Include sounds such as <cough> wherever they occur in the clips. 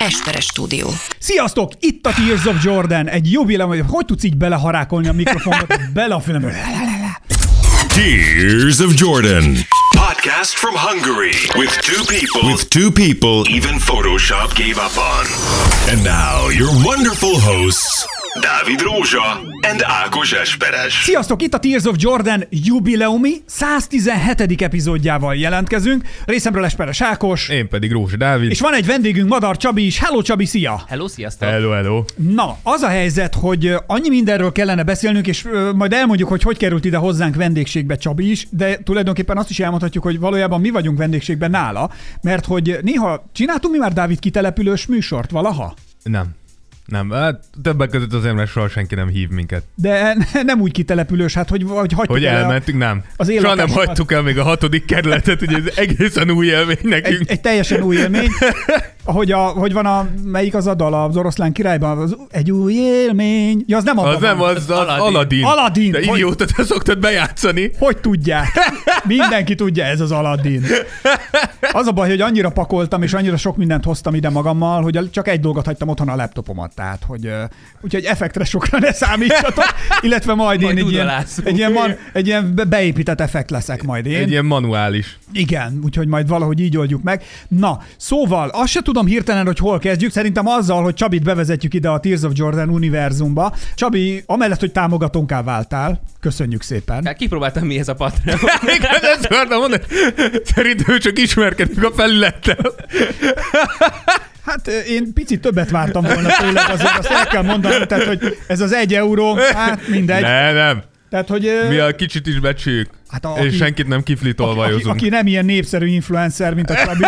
Esperes stúdió. Sziasztok! Itt a Tears of Jordan, egy jubileum, hogy tudsz így beleharákolni a mikrofonba, bele a fülembe. Tears of Jordan. Podcast from Hungary with two people with two people even Photoshop gave up on. And now your wonderful hosts Dávid Rózsa and Ákos Esperes. Sziasztok! Itt a Tears of Jordan jubileumi 117. epizódjával jelentkezünk. Részemről Esperes Ákos. Én pedig Rózsa Dávid. És van egy vendégünk, Madar Csabi is. Hello Csabi, szia! Hello, sziasztok! Hello, hello. Na, az a helyzet, hogy annyi mindenről kellene beszélnünk, és ö, majd elmondjuk, hogy hogy került ide hozzánk vendégségbe Csabi is, de tulajdonképpen azt is elmondhatjuk, hogy valójában mi vagyunk vendégségben nála, mert hogy néha csináltunk mi már Dávid kitelepülős műsort valaha? Nem. Nem, hát többek között azért, mert soha senki nem hív minket. De nem úgy kitelepülős, hát hogy, hogy hagytuk Hogy el a- elmentünk, nem. az Soha nem hagytuk el még a hatodik kerületet, ugye ez egészen új élmény nekünk. egy, egy teljesen új élmény. <laughs> Ahogy a, hogy van a, melyik az a dal az oroszlán királyban, az, egy új élmény. Ja, az nem abban Az nem, van. az, az Aladdin. Aladdin. Aladdin, De hogy- idióta, te szoktad bejátszani. Hogy tudják? Mindenki tudja, ez az Aladdin. Az a baj, hogy annyira pakoltam, és annyira sok mindent hoztam ide magammal, hogy csak egy dolgot hagytam otthon a laptopomat. Tehát, hogy úgyhogy effektre sokra ne számítsatok, illetve majd, Majd én egy ilyen, egy, ilyen man, egy ilyen be- beépített effekt leszek majd én. Egy ilyen manuális. Igen, úgyhogy majd valahogy így oldjuk meg. Na, szóval azt se tudom hirtelen, hogy hol kezdjük. Szerintem azzal, hogy Csabit bevezetjük ide a Tears of Jordan univerzumba. Csabi, amellett, hogy támogatónká váltál, köszönjük szépen. Hát kipróbáltam, mi ez a Patreon. <laughs> Ezt akartam mondani. Szerintem csak ismerkedik a felülettel. Hát én picit többet vártam volna tőled, azért azt el kell mondanom, tehát hogy ez az egy euró, hát mindegy. Ne, nem. Tehát, hogy Mi a kicsit is becsüljük. Hát a- és aki- senkit nem kiflitolva aki, józunk. aki nem ilyen népszerű influencer, mint a Csabi,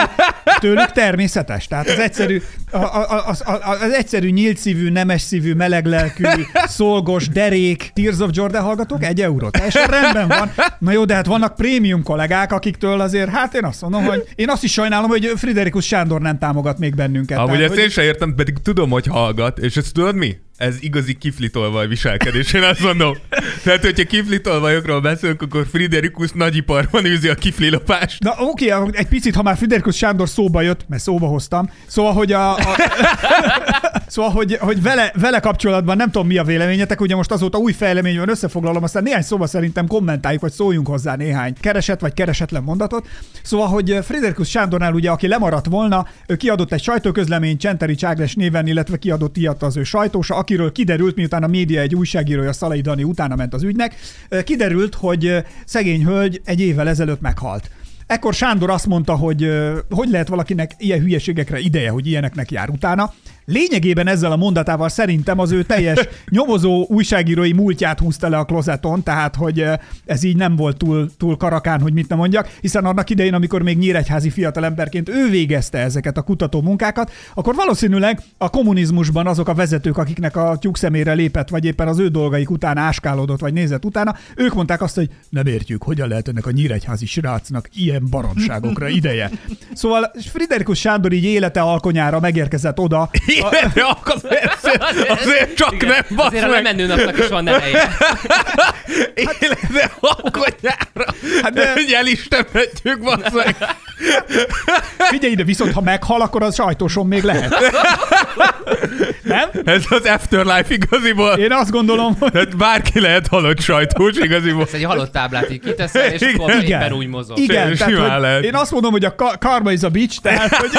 tőlük természetes. Tehát az egyszerű, a, a, az, a, az egyszerű nyílt szívű, nemes szívű, meleglelkű, szolgos, derék Tears of Jordan hallgatók egy euró. Teljesen rendben van. Na jó, de hát vannak prémium kollégák, akiktől azért, hát én azt mondom, hogy én azt is sajnálom, hogy Friderikus Sándor nem támogat még bennünket. Amúgy Tehát, ezt én sem értem, pedig tudom, hogy hallgat, és ezt tudod mi? Ez igazi kiflitolva a viselkedés, én azt mondom. Tehát, hogyha kiflitolvajokról beszélünk, akkor Friderikus nagyiparban űzi a kiflilopást. Na oké, egy picit, ha már Friderikus Sándor szóba jött, mert szóba hoztam, szóval, hogy a, a <laughs> Szóval, hogy, hogy vele, vele kapcsolatban nem tudom, mi a véleményetek, ugye most azóta új fejlemény van, összefoglalom, aztán néhány szóba szerintem kommentáljuk, vagy szóljunk hozzá néhány keresett vagy keresetlen mondatot. Szóval, hogy Friderikus Sándornál ugye, aki lemaradt volna, ő kiadott egy sajtóközleményt Csenteri Cságles néven, illetve kiadott ilyet az ő sajtósa, akiről kiderült, miután a média egy újságírója Szalai Dani utána ment az ügynek, kiderült, hogy szegény hölgy egy évvel ezelőtt meghalt. Ekkor Sándor azt mondta, hogy hogy lehet valakinek ilyen hülyeségekre ideje, hogy ilyeneknek jár utána. Lényegében ezzel a mondatával szerintem az ő teljes <laughs> nyomozó újságírói múltját húzta le a klozeton, tehát hogy ez így nem volt túl, túl karakán, hogy mit nem mondjak, hiszen annak idején, amikor még nyíregyházi fiatalemberként ő végezte ezeket a kutató munkákat, akkor valószínűleg a kommunizmusban azok a vezetők, akiknek a tyúk szemére lépett, vagy éppen az ő dolgaik után áskálódott, vagy nézett utána, ők mondták azt, hogy nem értjük, hogyan lehet ennek a nyíregyházi srácnak ilyen baromságokra ideje. Szóval Friderikus Sándor így élete alkonyára megérkezett oda, Életre azért, azért csak Igen, nem basz Azért a meg. lemenőnapnak is van neveje. Életre alkonyára. Hát de- el is temetjük, basz meg. figyelj ide, viszont ha meghal, akkor az sajtóson még lehet. Nem? Ez az afterlife igaziból. Én azt gondolom, hogy Tehát bárki lehet halott sajtós igaziból. Ez egy halott táblát így kiteszel, és akkor Igen. éppen úgy mozog. Igen, tehát, lehet. én azt mondom, hogy a ka- karma is a bitch, tehát <laughs> hogy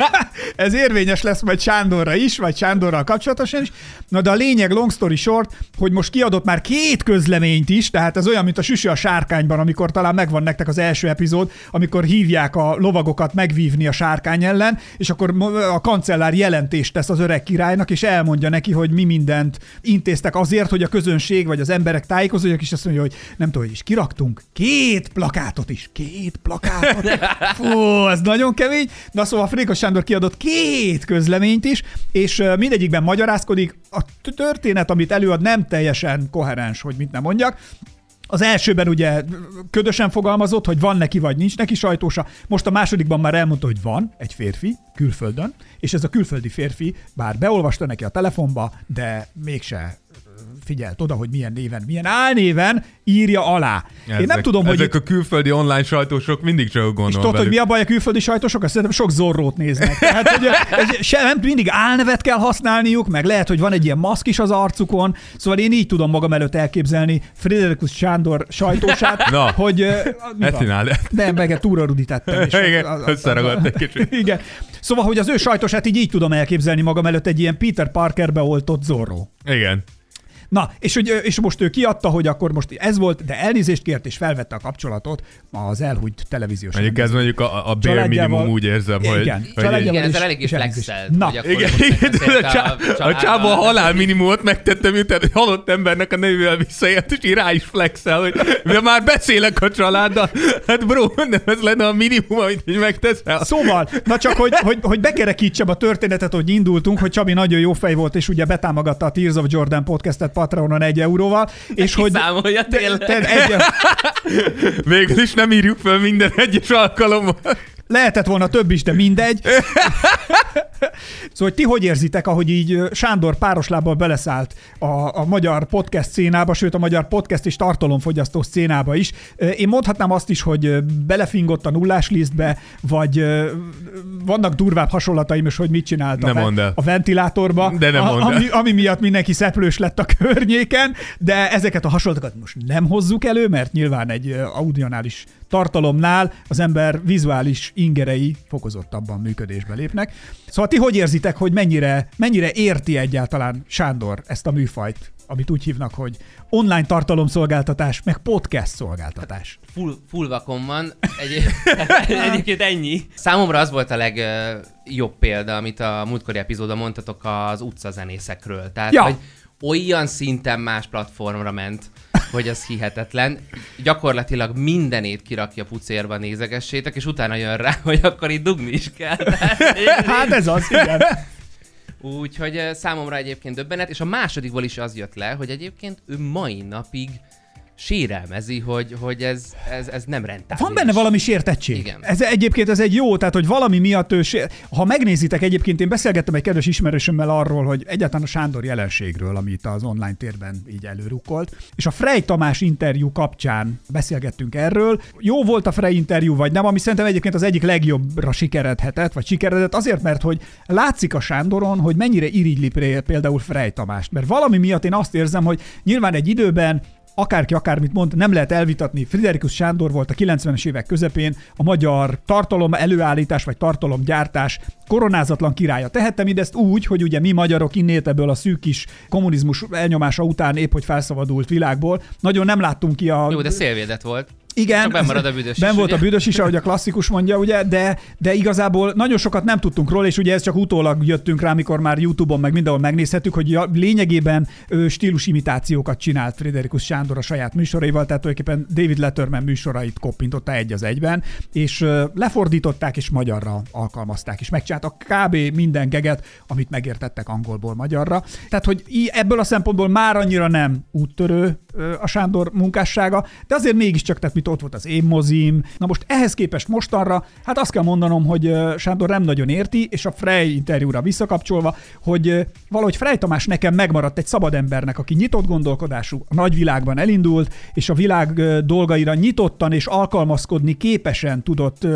<laughs> ez érvényes lesz majd Sándorra is, vagy Sándorral kapcsolatosan is. Na de a lényeg, long story short, hogy most kiadott már két közleményt is, tehát ez olyan, mint a süsű a sárkányban, amikor talán megvan nektek az első epizód, amikor hívják a lovagokat megvívni a sárkány ellen, és akkor a kancellár jelentést tesz az öreg királynak, és elmondja neki, hogy mi mindent intéztek azért, hogy a közönség vagy az emberek tájékozódjanak, és azt mondja, hogy nem tudom, hogy is kiraktunk két plakátot is. Két plakátot. <laughs> Fú, ez nagyon kemény. Na szóval Frékos Sándor kiadott két közleményt is, és mindegyikben magyarázkodik. A történet, amit előad, nem teljesen koherens, hogy mit nem mondjak. Az elsőben ugye ködösen fogalmazott, hogy van neki vagy nincs neki sajtósa. Most a másodikban már elmondta, hogy van egy férfi külföldön, és ez a külföldi férfi bár beolvasta neki a telefonba, de mégse figyelt oda, hogy milyen néven, milyen álnéven írja alá. Én nem Ezek- tudom, hogy Ezek a külföldi online sajtósok mindig csak gondolom és tudod, hogy mi a baj a külföldi sajtósok? Azt szerintem sok zorrót néznek. Tehát, hogy ez se, nem mindig álnevet kell használniuk, meg lehet, hogy van egy ilyen maszk is az arcukon. Szóval én így tudom magam előtt elképzelni Friderikus Sándor sajtósát, Na, hogy... ö, mi Ezt van? csinálj. Nem, meg túra rudítettem. Igen, összeragadt egy kicsit. Igen. Szóval, hogy az ő sajtósát így, így tudom elképzelni magam előtt egy ilyen Peter Parkerbe oltott Zorro. Igen. Na, és, hogy, és most ő kiadta, hogy akkor most ez volt, de elnézést kért, és felvette a kapcsolatot az elhúnyt televíziós. Mondjuk ez mondjuk a, a Családjával- minimum úgy érzem, hogy... Igen, hogy Igen, is- ezzel eléggé és elnézést. flexelt. Na, hogy akkor igen, igen, a, a családdal. csávó a halál minimumot megtette, miután egy halott embernek a nevével visszaért, és így rá is flexel, hogy de már beszélek a családdal. Hát bro, nem ez lenne a minimum, amit így megteszel. Szóval, na csak, hogy, hogy, hogy bekerekítsem a történetet, hogy indultunk, hogy Csabi nagyon jó fej volt, és ugye betámogatta a Tears of Jordan podcastet Patreonon egy euróval, és hogy... Számolja Te, tényleg. te egy, <laughs> Végül is nem írjuk fel minden egyes alkalommal. Lehetett volna több is, de mindegy. <laughs> Szóval, hogy ti hogy érzitek, ahogy így Sándor pároslábbal beleszállt a, a magyar podcast szénába, sőt a magyar podcast és tartalomfogyasztó szénába is. Én mondhatnám azt is, hogy belefingott a nullás lisztbe, vagy vannak durvább hasonlataim is, hogy mit csinált a, Ne ve- mondd el. a ventilátorba, De ne a- ami, ami miatt mindenki szeplős lett a környéken, de ezeket a hasonlatokat most nem hozzuk elő, mert nyilván egy audionális tartalomnál az ember vizuális ingerei fokozottabban működésbe lépnek. Szóval ti hogy érzitek, hogy mennyire, mennyire érti egyáltalán Sándor ezt a műfajt, amit úgy hívnak, hogy online tartalomszolgáltatás, meg podcast szolgáltatás. full, full vakon van. Egy, <laughs> egyébként ennyi. Számomra az volt a legjobb példa, amit a múltkori epizódon mondtatok az utcazenészekről. Tehát, Ja. hogy olyan szinten más platformra ment, hogy az hihetetlen. Gyakorlatilag mindenét kirakja pucérba, nézegessétek, és utána jön rá, hogy akkor itt dugni is kell. Hát ez az, igen. Úgyhogy eh, számomra egyébként döbbenet, és a másodikból is az jött le, hogy egyébként ő mai napig sérelmezi, hogy, hogy ez, ez, ez nem rentábilis. Van benne valami sértettség. Igen. Ez egyébként ez egy jó, tehát hogy valami miatt ő sér... Ha megnézitek egyébként, én beszélgettem egy kedves ismerősömmel arról, hogy egyáltalán a Sándor jelenségről, amit az online térben így előrukkolt, és a Frey Tamás interjú kapcsán beszélgettünk erről. Jó volt a Frey interjú, vagy nem, ami szerintem egyébként az egyik legjobbra sikeredhetett, vagy sikeredett, azért, mert hogy látszik a Sándoron, hogy mennyire irigyli például Frey Tamást. Mert valami miatt én azt érzem, hogy nyilván egy időben akárki akármit mond, nem lehet elvitatni. Friderikus Sándor volt a 90-es évek közepén a magyar tartalom előállítás vagy tartalomgyártás koronázatlan királya. Tehette mindezt úgy, hogy ugye mi magyarok innét ebből a szűk kis kommunizmus elnyomása után épp hogy felszabadult világból. Nagyon nem láttunk ki a... Jó, de szélvédet volt. Igen, Csak benn marad a büdös ben is, volt ugye? a büdös is, ahogy a klasszikus mondja, ugye, de, de igazából nagyon sokat nem tudtunk róla, és ugye ez csak utólag jöttünk rá, amikor már YouTube-on meg mindenhol megnézhetük, hogy lényegében ő stílusimitációkat csinált Friderikus Sándor a saját műsoraival, tehát tulajdonképpen David Letterman műsorait koppintotta egy az egyben, és lefordították és magyarra alkalmazták, és megcsináltak kb. minden geget, amit megértettek angolból magyarra. Tehát, hogy ebből a szempontból már annyira nem úttörő a Sándor munkássága, de azért mégiscsak, tehát mit ott volt az én mozim. Na most ehhez képest mostanra, hát azt kell mondanom, hogy Sándor nem nagyon érti, és a Frey interjúra visszakapcsolva, hogy valahogy Frey Tamás nekem megmaradt egy szabad embernek, aki nyitott gondolkodású, a nagyvilágban elindult, és a világ dolgaira nyitottan és alkalmazkodni képesen tudott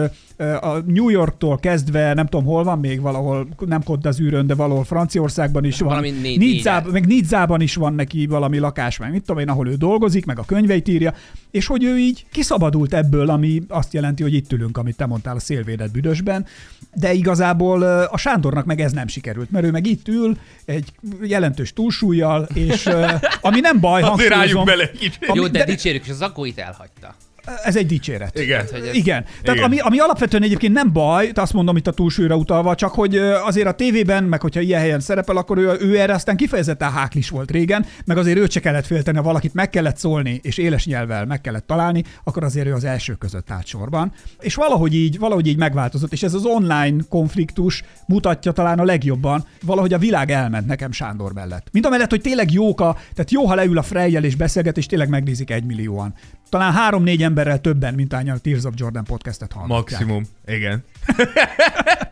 a New Yorktól kezdve, nem tudom hol van még valahol, nem Côte d'Azurön, de valahol Franciaországban is van. Valami négyre. meg Nizzában is van neki valami lakás, meg mit tudom én, ahol ő dolgozik, meg a könyveit írja, és hogy ő így kiszabadult ebből, ami azt jelenti, hogy itt ülünk, amit te mondtál a szélvédett büdösben, de igazából a Sándornak meg ez nem sikerült, mert ő meg itt ül egy jelentős túlsúlyjal, és <laughs> ami nem baj, hangsúlyozom, bele egy kicsit. Ami- Jó, de, de- dicsérjük, és az zakóit elhagyta. Ez egy dicséret. Igen. hogy ez- Igen. Tehát Igen. Ami, ami alapvetően egyébként nem baj, azt mondom itt a túlsúlyra utalva, csak hogy azért a tévében, meg hogyha ilyen helyen szerepel, akkor ő, ő erre aztán kifejezetten háklis volt régen, meg azért őt se kellett félteni, ha valakit meg kellett szólni, és éles nyelvvel meg kellett találni, akkor azért ő az első között állt sorban. És valahogy így, valahogy így megváltozott, és ez az online konfliktus mutatja talán a legjobban, valahogy a világ elment nekem Sándor mellett. Mint amellett, hogy tényleg jók a, tehát jó, ha leül a Freyjel és beszélget, és tényleg megnézik egy millióan. Talán három-négy emberrel többen, mint ányan a Tears of Jordan podcastet hallgatják. Maximum. Igen. <laughs>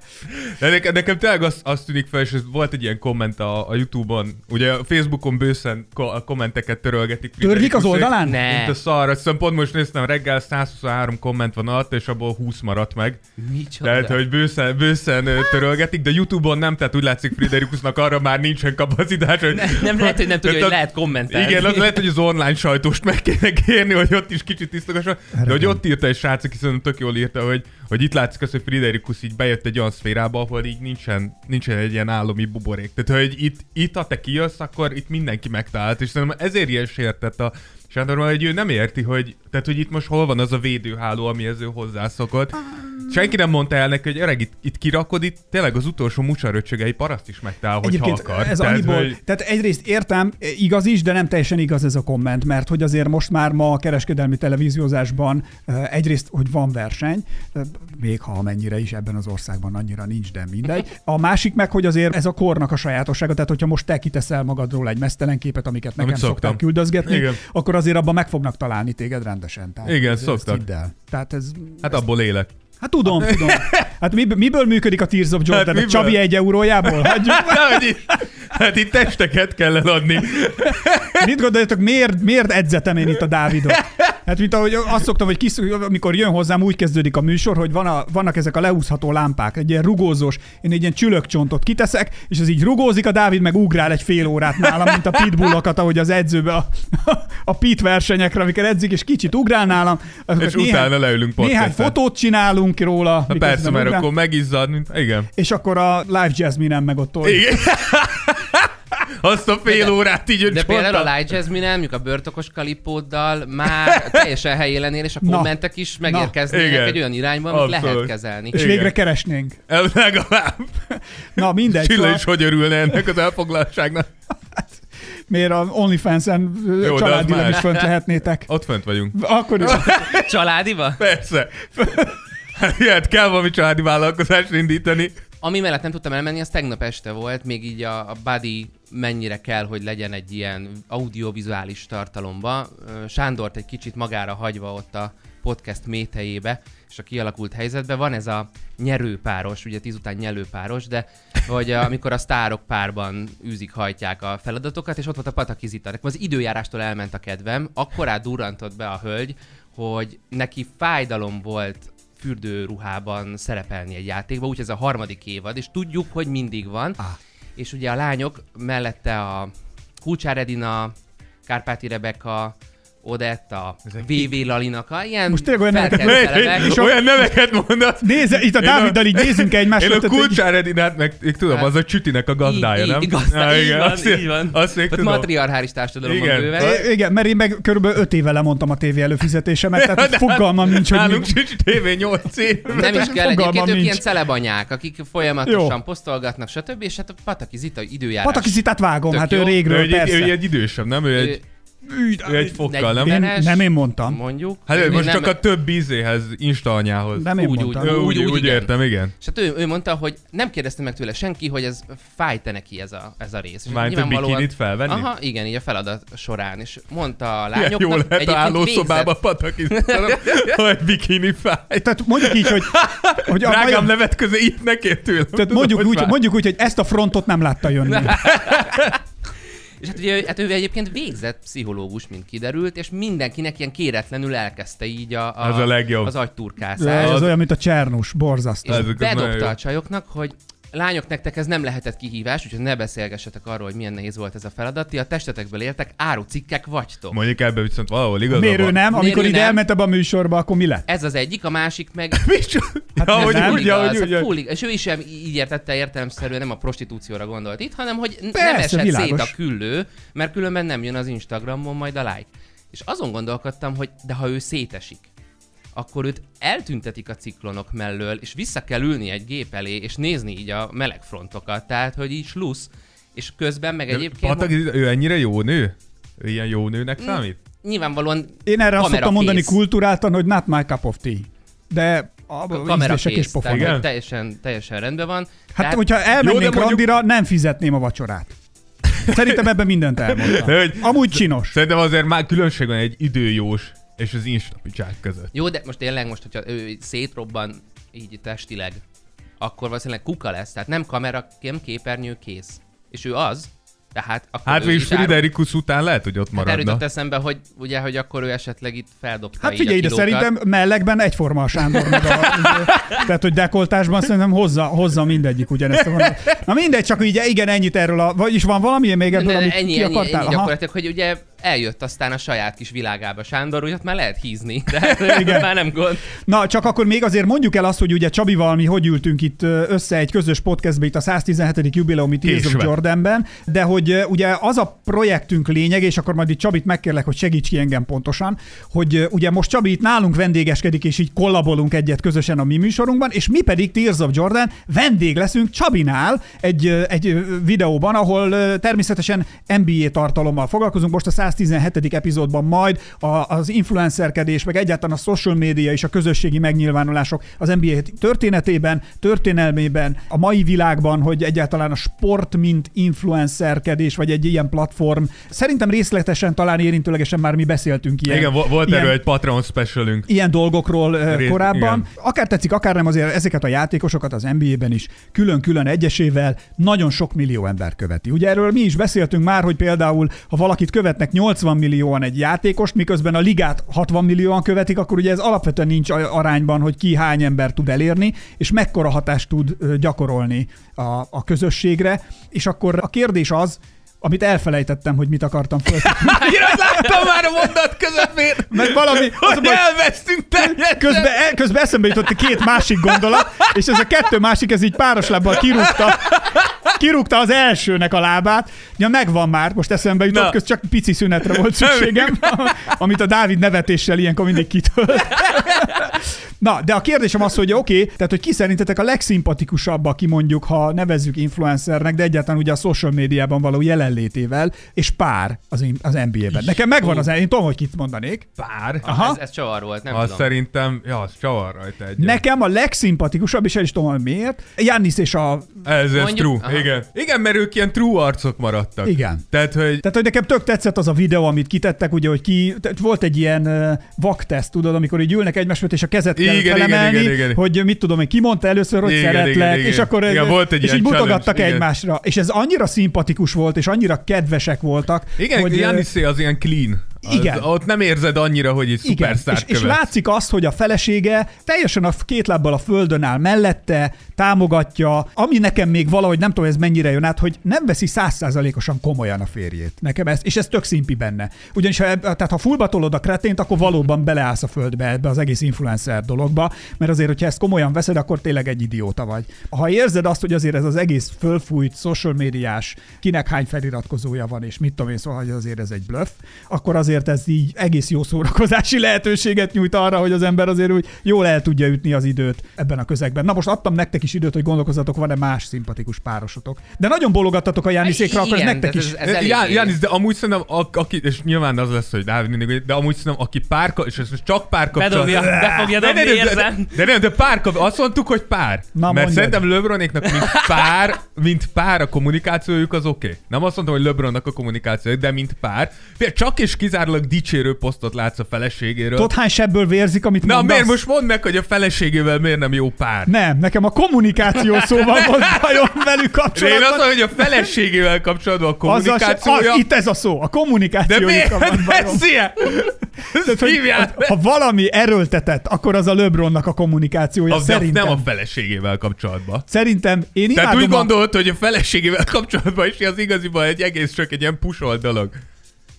De nekem, nekem tényleg az, az tűnik fel, és ez volt egy ilyen komment a, a Youtube-on, ugye a Facebookon bőszen ko- a kommenteket törölgetik. Törlik az oldalán? Ne. Mint a szar, azt hiszem pont most néztem reggel 123 komment van alatt, és abból 20 maradt meg. Micsoda? Tehát, hogy bőszen, bőszen törölgetik, de Youtube-on nem, tehát úgy látszik Friderikusnak arra már nincsen kapacitás, hogy... Ne, nem lehet, hogy nem tudja, hogy lehet kommentelni. Igen, az lehet, hogy az online sajtóst meg kéne kérni, hogy ott is kicsit tisztogasson. De hogy ott írta egy srác, aki szerintem tök jól írta, hogy, hogy itt látszik az, hogy Friderikus így bejött egy olyan szférába, ahol így nincsen, nincsen egy ilyen állami buborék. Tehát, hogy itt, itt ha te kijössz, akkor itt mindenki megtalált, és szerintem ezért ilyen sértett a Sándor, mert hogy ő nem érti, hogy, tehát, hogy itt most hol van az a védőháló, amihez ő hozzászokott. Senki nem mondta el neki, hogy öreg, itt, itt kirakod, itt tényleg az utolsó mucsaröcsögei paraszt is megtalál, hogyha Egyébként akar. ez Tehát, annyiból, hogy- tehát egyrészt értem, igaz is, de nem teljesen igaz ez a komment, mert hogy azért most már ma a kereskedelmi televíziózásban eh, egyrészt, hogy van verseny, eh, még ha amennyire is ebben az országban annyira nincs, de mindegy. A másik meg, hogy azért ez a kornak a sajátossága, tehát hogyha most te kiteszel magadról egy mesztelen képet, amiket nekem Amit szoktam. küldözgetni, Igen. akkor azért abban meg fognak találni téged rendesen. Tehát Igen, ez- szoktak. el. Tehát ez, Hát abból élek. hát tudom, tudom. Hát miből, miből működik a Tears of Jordan? Hát Hát miből? Csabi egy eurójából? Hagyjuk. <laughs> Hát itt, hát itt testeket kell eladni. Mit gondoljatok, miért, miért edzetem én itt a Dávidot? Hát mint ahogy azt szoktam, hogy kisz, amikor jön hozzám, úgy kezdődik a műsor, hogy van a, vannak ezek a leúszható lámpák, egy ilyen rugózós, én egy ilyen csülökcsontot kiteszek, és ez így rugózik, a Dávid meg ugrál egy fél órát nálam, mint a pitbullokat, ahogy az edzőbe a, a pit versenyekre, amikor edzik, és kicsit ugrál nálam. És utána leülünk Néhány podcastet. fotót csinálunk róla. Na persze, mert ugrál, akkor megizzad. Igen. És akkor a live jasmine meg ott. Igen. <laughs> Azt a fél órát így De például a. Light Jasmine, mondjuk a börtökos kalipóddal már teljesen helyén lennél, és a Na. kommentek is megérkeznének egy olyan irányba, amit Abszolút. lehet kezelni. És Igen. végre keresnénk. El- Legalább. <laughs> Na mindegy. Csilla szóval- is hogy örülne ennek az elfoglaltságnak. <laughs> Miért a OnlyFans-en de az családilag is fönt lehetnétek? Ott fönt vagyunk. Akkor is. <laughs> Családiba? Persze. Hát ilyet kell valami családi vállalkozást indítani. Ami mellett nem tudtam elmenni, az tegnap este volt, még így a, a Buddy mennyire kell, hogy legyen egy ilyen audiovizuális tartalomba. Sándort egy kicsit magára hagyva ott a podcast métejébe, és a kialakult helyzetben van ez a nyerőpáros, ugye tíz után nyerőpáros, de hogy amikor a sztárok párban űzik, hajtják a feladatokat, és ott volt a Pataki Zita. Nekem az időjárástól elment a kedvem, akkorát durrantott be a hölgy, hogy neki fájdalom volt fürdőruhában szerepelni egy játékban, úgyhogy ez a harmadik évad, és tudjuk, hogy mindig van. Ah. És ugye a lányok mellette a Kulcsár Edina, Kárpáti Rebeka, Odett, a VV Lalinaka, ilyen Most tényleg olyan neveket- celebek. Olyan neveket mondasz. Nézze, itt a a- Dáviddal így nézünk egymásra. Én a Kulcsár Edinát meg, én tudom, az a csütinek a gazdája, így, nem? Így, így igen, van, azt, így van. Azt még Tehát tudom. matriarchális társadalom Igen. bőven. É, Igen, mert én meg körülbelül öt éve lemondtam a tévé előfizetésemet, tehát <laughs> fogalmam nincs, hogy Nálunk sincs TV 8 év. Nem is kell egyébként, ők ilyen celebanyák, akik folyamatosan posztolgatnak, stb. És hát a Pataki Zita időjárás. Pataki Zitát vágom, hát ő régről, egy, ő persze. egy idősebb, nem? Ő egy, Ügy, ő egy fokkal, nem? Én, nem én mondtam. Mondjuk. Hát Ő most nem- csak a több ízéhez, Insta anyához. Nem én Úgy, mondtam. Úgy, úgy, úgy, úgy, igen. értem, igen. És hát ő, ő mondta, hogy nem kérdezte meg tőle senki, hogy ez fájt-e neki ez a, ez a rész. És Mármint a bikinit felvenni? Aha, igen, így a feladat során. És mondta a Ilyen lányoknak, jó lehet a hálószobába patakiztatom, <laughs> hogy bikini fáj. Tehát mondjuk így, hogy, hogy a Drágám, majom, nevetkező, itt ne kérj tőlem. tehát mondjuk, úgy, mondjuk úgy, hogy ezt a frontot nem látta jönni. <laughs> És hát ugye hát ő egyébként végzett pszichológus, mint kiderült, és mindenkinek ilyen kéretlenül elkezdte így a, a, Ez a legjobb. az agyturkászást. Ez olyan, mint a Csernus, borzasztó. És bedobta a csajoknak, hogy lányok, nektek ez nem lehetett kihívás, úgyhogy ne beszélgessetek arról, hogy milyen nehéz volt ez a feladat. Ti a testetekből értek, árucikkek vagytok. Mondjuk ebben viszont valahol igazad Miért ő nem? Amikor Miért ő ide nem? elment ebbe a műsorba, akkor mi lett? Ez az egyik, a másik meg? <laughs> Hát Ja, nem, hogy nem. úgy, ja, hogy úgy, full, és ő is sem így értette értelemszerűen, nem a prostitúcióra gondolt itt, hanem hogy Persze, nem esett világos. szét a küllő, mert különben nem jön az Instagramon majd a like. És azon gondolkodtam, hogy de ha ő szétesik, akkor őt eltüntetik a ciklonok mellől, és vissza kell ülni egy gép elé, és nézni így a meleg frontokat, tehát hogy így slusz, és közben meg De egyébként Pataki, ő ennyire jó nő? Ő ilyen jó nőnek Mm. számít? nyilvánvalóan Én erre azt szoktam mondani kultúráltan, hogy not my cup of tea. De a kamera ízlések és pofon. tehát Igen? teljesen, teljesen rendben van. Hát, Tehát- hogyha elmennénk Jó, mondjuk- randira, nem fizetném a vacsorát. Szerintem ebben mindent elmondtam. <laughs> De hogy- Amúgy csinos. Szerintem azért már különbség van egy időjós és az instapicsák között. Jó, de most tényleg most, hogyha ő szétrobban így testileg, akkor valószínűleg kuka lesz. Tehát nem kamera, nem képernyő, kész. És ő az, tehát akkor Hát végül Friderikus után lehet, hogy ott Hát erről maradna. jutott eszembe, hogy ugye, hogy akkor ő esetleg itt feldobta Hát figyelj ide, szerintem mellekben egyforma a Sándor meg a, <laughs> tehát, hogy dekoltásban szerintem hozza, hozza mindegyik ugyanezt a vonalat. Na mindegy, csak így igen, ennyit erről a, vagyis van valami még ebből, Ne, amit ennyi, ki ennyi, akartál? ennyi Aha. gyakorlatilag, hogy ugye eljött aztán a saját kis világába Sándor, úgy ott már lehet hízni, de Igen. már nem gond. Na, csak akkor még azért mondjuk el azt, hogy ugye Csabival mi hogy ültünk itt össze egy közös podcastbe itt a 117. jubileumi Tears of. Jordanben, de hogy ugye az a projektünk lényeg, és akkor majd itt Csabit megkérlek, hogy segíts ki engem pontosan, hogy ugye most Csabi itt nálunk vendégeskedik, és így kollabolunk egyet közösen a mi műsorunkban, és mi pedig Tears of Jordan vendég leszünk Csabinál egy, egy videóban, ahol természetesen NBA tartalommal foglalkozunk. Most a 117. epizódban majd a, az influencerkedés, meg egyáltalán a social media és a közösségi megnyilvánulások az NBA történetében, történelmében, a mai világban, hogy egyáltalán a sport, mint influencerkedés, vagy egy ilyen platform. Szerintem részletesen, talán érintőlegesen már mi beszéltünk ilyen. Igen, vo- volt ilyen, erről egy Patreon specialünk. ilyen dolgokról Rész- korábban. igen. Akár tetszik, akár nem, azért ezeket a játékosokat az NBA-ben is külön-külön egyesével nagyon sok millió ember követi. Ugye erről mi is beszéltünk már, hogy például, ha valakit követnek 80 millióan egy játékost, miközben a ligát 60 millióan követik, akkor ugye ez alapvetően nincs arányban, hogy ki hány ember tud elérni, és mekkora hatást tud gyakorolni a, a közösségre. És akkor a kérdés az, amit elfelejtettem, hogy mit akartam föl. <laughs> Annyira láttam már a mondat közepén, Meg valami, az hogy baj, elvesztünk teljesen. közben, el- közben eszembe jutott két másik gondolat, és ez a kettő másik, ez így páros lábbal kirúgta, kirúgta az elsőnek a lábát. Ja, megvan már, most eszembe jutott, köz csak pici szünetre volt <laughs> szükségem, amit a Dávid nevetéssel ilyenkor mindig kitölt. Na, de a kérdésem az, hogy oké, okay, tehát hogy ki szerintetek a legszimpatikusabb, aki mondjuk, ha nevezzük influencernek, de egyáltalán ugye a social médiában való jelenlétével, és pár az, az NBA-ben. Nekem megvan az, én tudom, hogy kit mondanék. Pár. Aha. Ez, ez csavar volt, nem Az tudom. szerintem, ja, az csavar rajta egy. Nekem a legszimpatikusabb, és el is tudom, hogy miért, Jannis és a... Ez, ez Mondjuk- true, aha. igen. Igen, mert ők ilyen true arcok maradtak. Igen. Tehát, hogy Tehát, hogy nekem tök tetszett az a videó, amit kitettek, ugye, hogy ki, tehát volt egy ilyen vakteszt, tudod, amikor így ülnek egymás mellett, és a kezet kell Igen, igen, felemelni, igen, igen. hogy mit tudom, hogy ki mondta először, hogy Igen, szeretlek, igen, igen. és akkor Igen, volt egy és így mutogattak igen. egymásra. És ez annyira szimpatikus volt, és annyira kedvesek voltak, igen, hogy Janisé az ilyen clean. Az, Igen. Ott nem érzed annyira, hogy Igen, szupersztárt és, és követ. látszik azt, hogy a felesége teljesen a két lábbal a földön áll mellette, támogatja, ami nekem még valahogy nem tudom, ez mennyire jön át, hogy nem veszi százszázalékosan komolyan a férjét. Nekem ez, és ez tök szimpi benne. Ugyanis ha, tehát ha fullba tolod a kretént, akkor valóban beleállsz a földbe ebbe az egész influencer dologba, mert azért, hogyha ezt komolyan veszed, akkor tényleg egy idióta vagy. Ha érzed azt, hogy azért ez az egész fölfújt, social médiás, kinek hány feliratkozója van, és mit tudom én, szóval, hogy azért ez egy bluff, akkor azért ez így egész jó szórakozási lehetőséget nyújt arra, hogy az ember azért úgy jól el tudja ütni az időt ebben a közegben. Na most adtam nektek is időt, hogy gondolkozzatok, van-e más szimpatikus párosotok. De nagyon bologattatok a Jániszékra, akkor ez Igen, nektek is. ez- ez Já, Jánis, de amúgy szerintem, aki, és nyilván az lesz, hogy Dávid mindig, de amúgy szerintem, aki pár, és ez most csak pár Bedobja, de, de, de, de, nem, de pár kap, azt mondtuk, hogy pár. Na, Mert mondjad. szerintem LeBronéknak mint pár, mint pár a kommunikációjuk az oké. Okay. Nem azt mondtam, hogy LeBronnak a kommunikációjuk, de mint pár. Csak és kizárólag dicsérő posztot látsz a feleségéről. Tudod, hány sebből vérzik, amit Na, mondasz? miért most mondd meg, hogy a feleségével miért nem jó pár? Nem, nekem a kommunikáció szóval volt <laughs> bajom velük De én kapcsolatban. azt mondom, hogy a feleségével kapcsolatban a kommunikációja... az, itt ez a szó, a de kommunikációjuk miért van <laughs> bajom. beszél? <laughs> Tehát, hogy, ha valami erőltetett, akkor az a LeBronnak a kommunikációja. Az de szerintem. nem a feleségével kapcsolatban. Szerintem én Tehát imádom úgy a... gondolt, hogy a feleségével kapcsolatban is az igaziban egy egész csak egy ilyen pusolt dolog.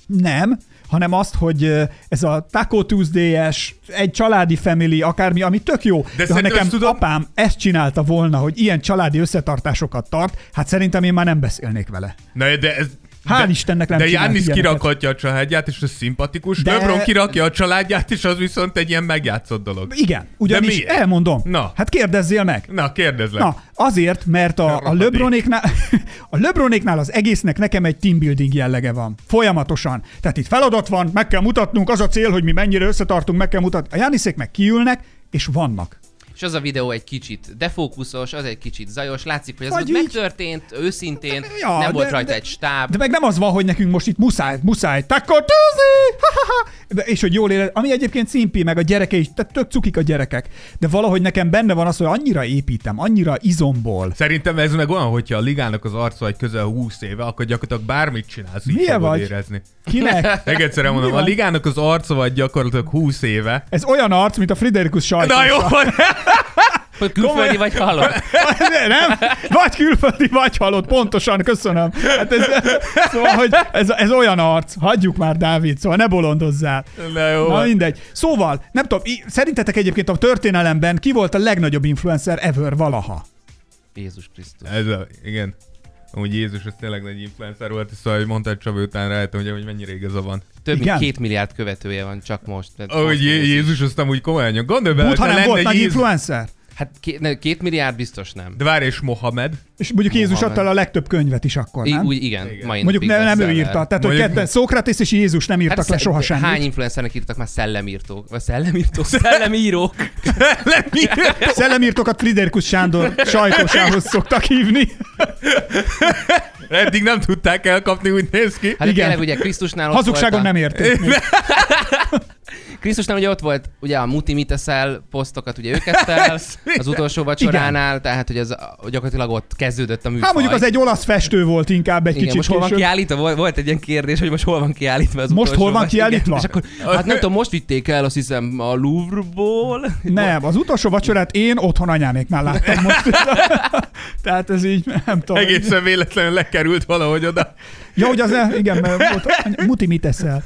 Nem, hanem azt, hogy ez a Taco Tuesday-es, egy családi family, akármi, ami tök jó. De, de ha nekem tudom- apám ezt csinálta volna, hogy ilyen családi összetartásokat tart, hát szerintem én már nem beszélnék vele. Na, de ez... Hál' de, Istennek nem De Jánisz kirakhatja a családját, és ez szimpatikus. De- De... LeBron kirakja a családját, és az viszont egy ilyen megjátszott dolog. Igen, ugyanis miért? elmondom. Na. Hát kérdezzél meg. Na, kérdezlek. Na, azért, mert a, a. LeBronéknál, <laughs> a LeBronéknál az egésznek nekem egy team building jellege van. Folyamatosan. Tehát itt feladat van, meg kell mutatnunk, az a cél, hogy mi mennyire összetartunk, meg kell mutatni. A Jániszék meg kiülnek, és vannak. És az a videó egy kicsit defókuszos, az egy kicsit zajos, látszik, hogy ez Vagy ott így- megtörtént, őszintén, Ja, nem volt de- rajta de- egy stáb. De meg nem az van, hogy nekünk most itt muszáj, muszáj, <laughs> ha. De, és hogy jól éred, ami egyébként szimpi, meg a gyereke is, tehát tök cukik a gyerekek. De valahogy nekem benne van az, hogy annyira építem, annyira izomból. Szerintem ez meg olyan, hogyha a ligának az arca egy közel 20 éve, akkor gyakorlatilag bármit csinálsz, így Milyen fogod vagy? érezni. Kinek? Még egyszer mondom, a ligának az arca vagy gyakorlatilag 20 éve. Ez olyan arc, mint a Friderikus sajtó. Na jó, Hogy <laughs> külföldi vagy halott. <laughs> nem? Vagy külföldi, vagy halott, pontosan, köszönöm. Hát ez, szóval, hogy ez, ez olyan arc, hagyjuk már, Dávid, szóval ne bolondozzál. Na jó. Na mindegy. Szóval, nem tudom, szerintetek egyébként a történelemben ki volt a legnagyobb influencer ever valaha? Jézus Krisztus. Ez a, igen. Amúgy Jézus, ez tényleg nagy influencer volt, szóval hogy mondtad Csaba után rájöttem, hogy, hogy mennyire igaza van. Több Igen? mint két milliárd követője van csak most. Ahogy. Jézus azt amúgy komolyan nyom. Gondolj bele, Budha ha nem lenne volt nagy Jézus- influencer? Hát két, ne, két milliárd biztos nem. De várj, és Mohamed. És mondjuk Jézus Mohamed. adta el a legtöbb könyvet is akkor, I, nem? úgy igen, Igen. mai Mondjuk ne, nem ő írta. Tehát, hogy Mondjuk- ketten, Szókratész és Jézus nem írtak Hát le soha semmit. Hány influencernek írtak már szellemírtók? Vagy szellemírtók? <laughs> Szellemírók. Szellemírtokat Friderikus Sándor sajtósához szoktak hívni. <laughs> Eddig nem tudták elkapni, úgy néz ki. Hát Igen. Tényleg ugye Krisztusnál ott Hazugságon volt a, nem érték. <laughs> Krisztusnál ugye ott volt ugye a Muti Miteszel posztokat, ugye ő kezdte el az utolsó vacsoránál, tehát hogy ez gyakorlatilag ott kezdődött a műfaj. Hát mondjuk az egy olasz festő volt inkább egy igen, kicsit most hol van később. kiállítva? Volt, volt egy ilyen kérdés, hogy most hol van kiállítva az Most hol van kiállítva? Igen, és akkor, hát nem tudom, most vitték el, azt hiszem, a Louvre-ból. Nem, az utolsó vacsorát én otthon anyáméknál láttam most. <laughs> Tehát ez így, nem tudom. Egészen véletlenül lekerült valahogy oda. Ja, hogy az, igen, mert volt, muti mit eszel.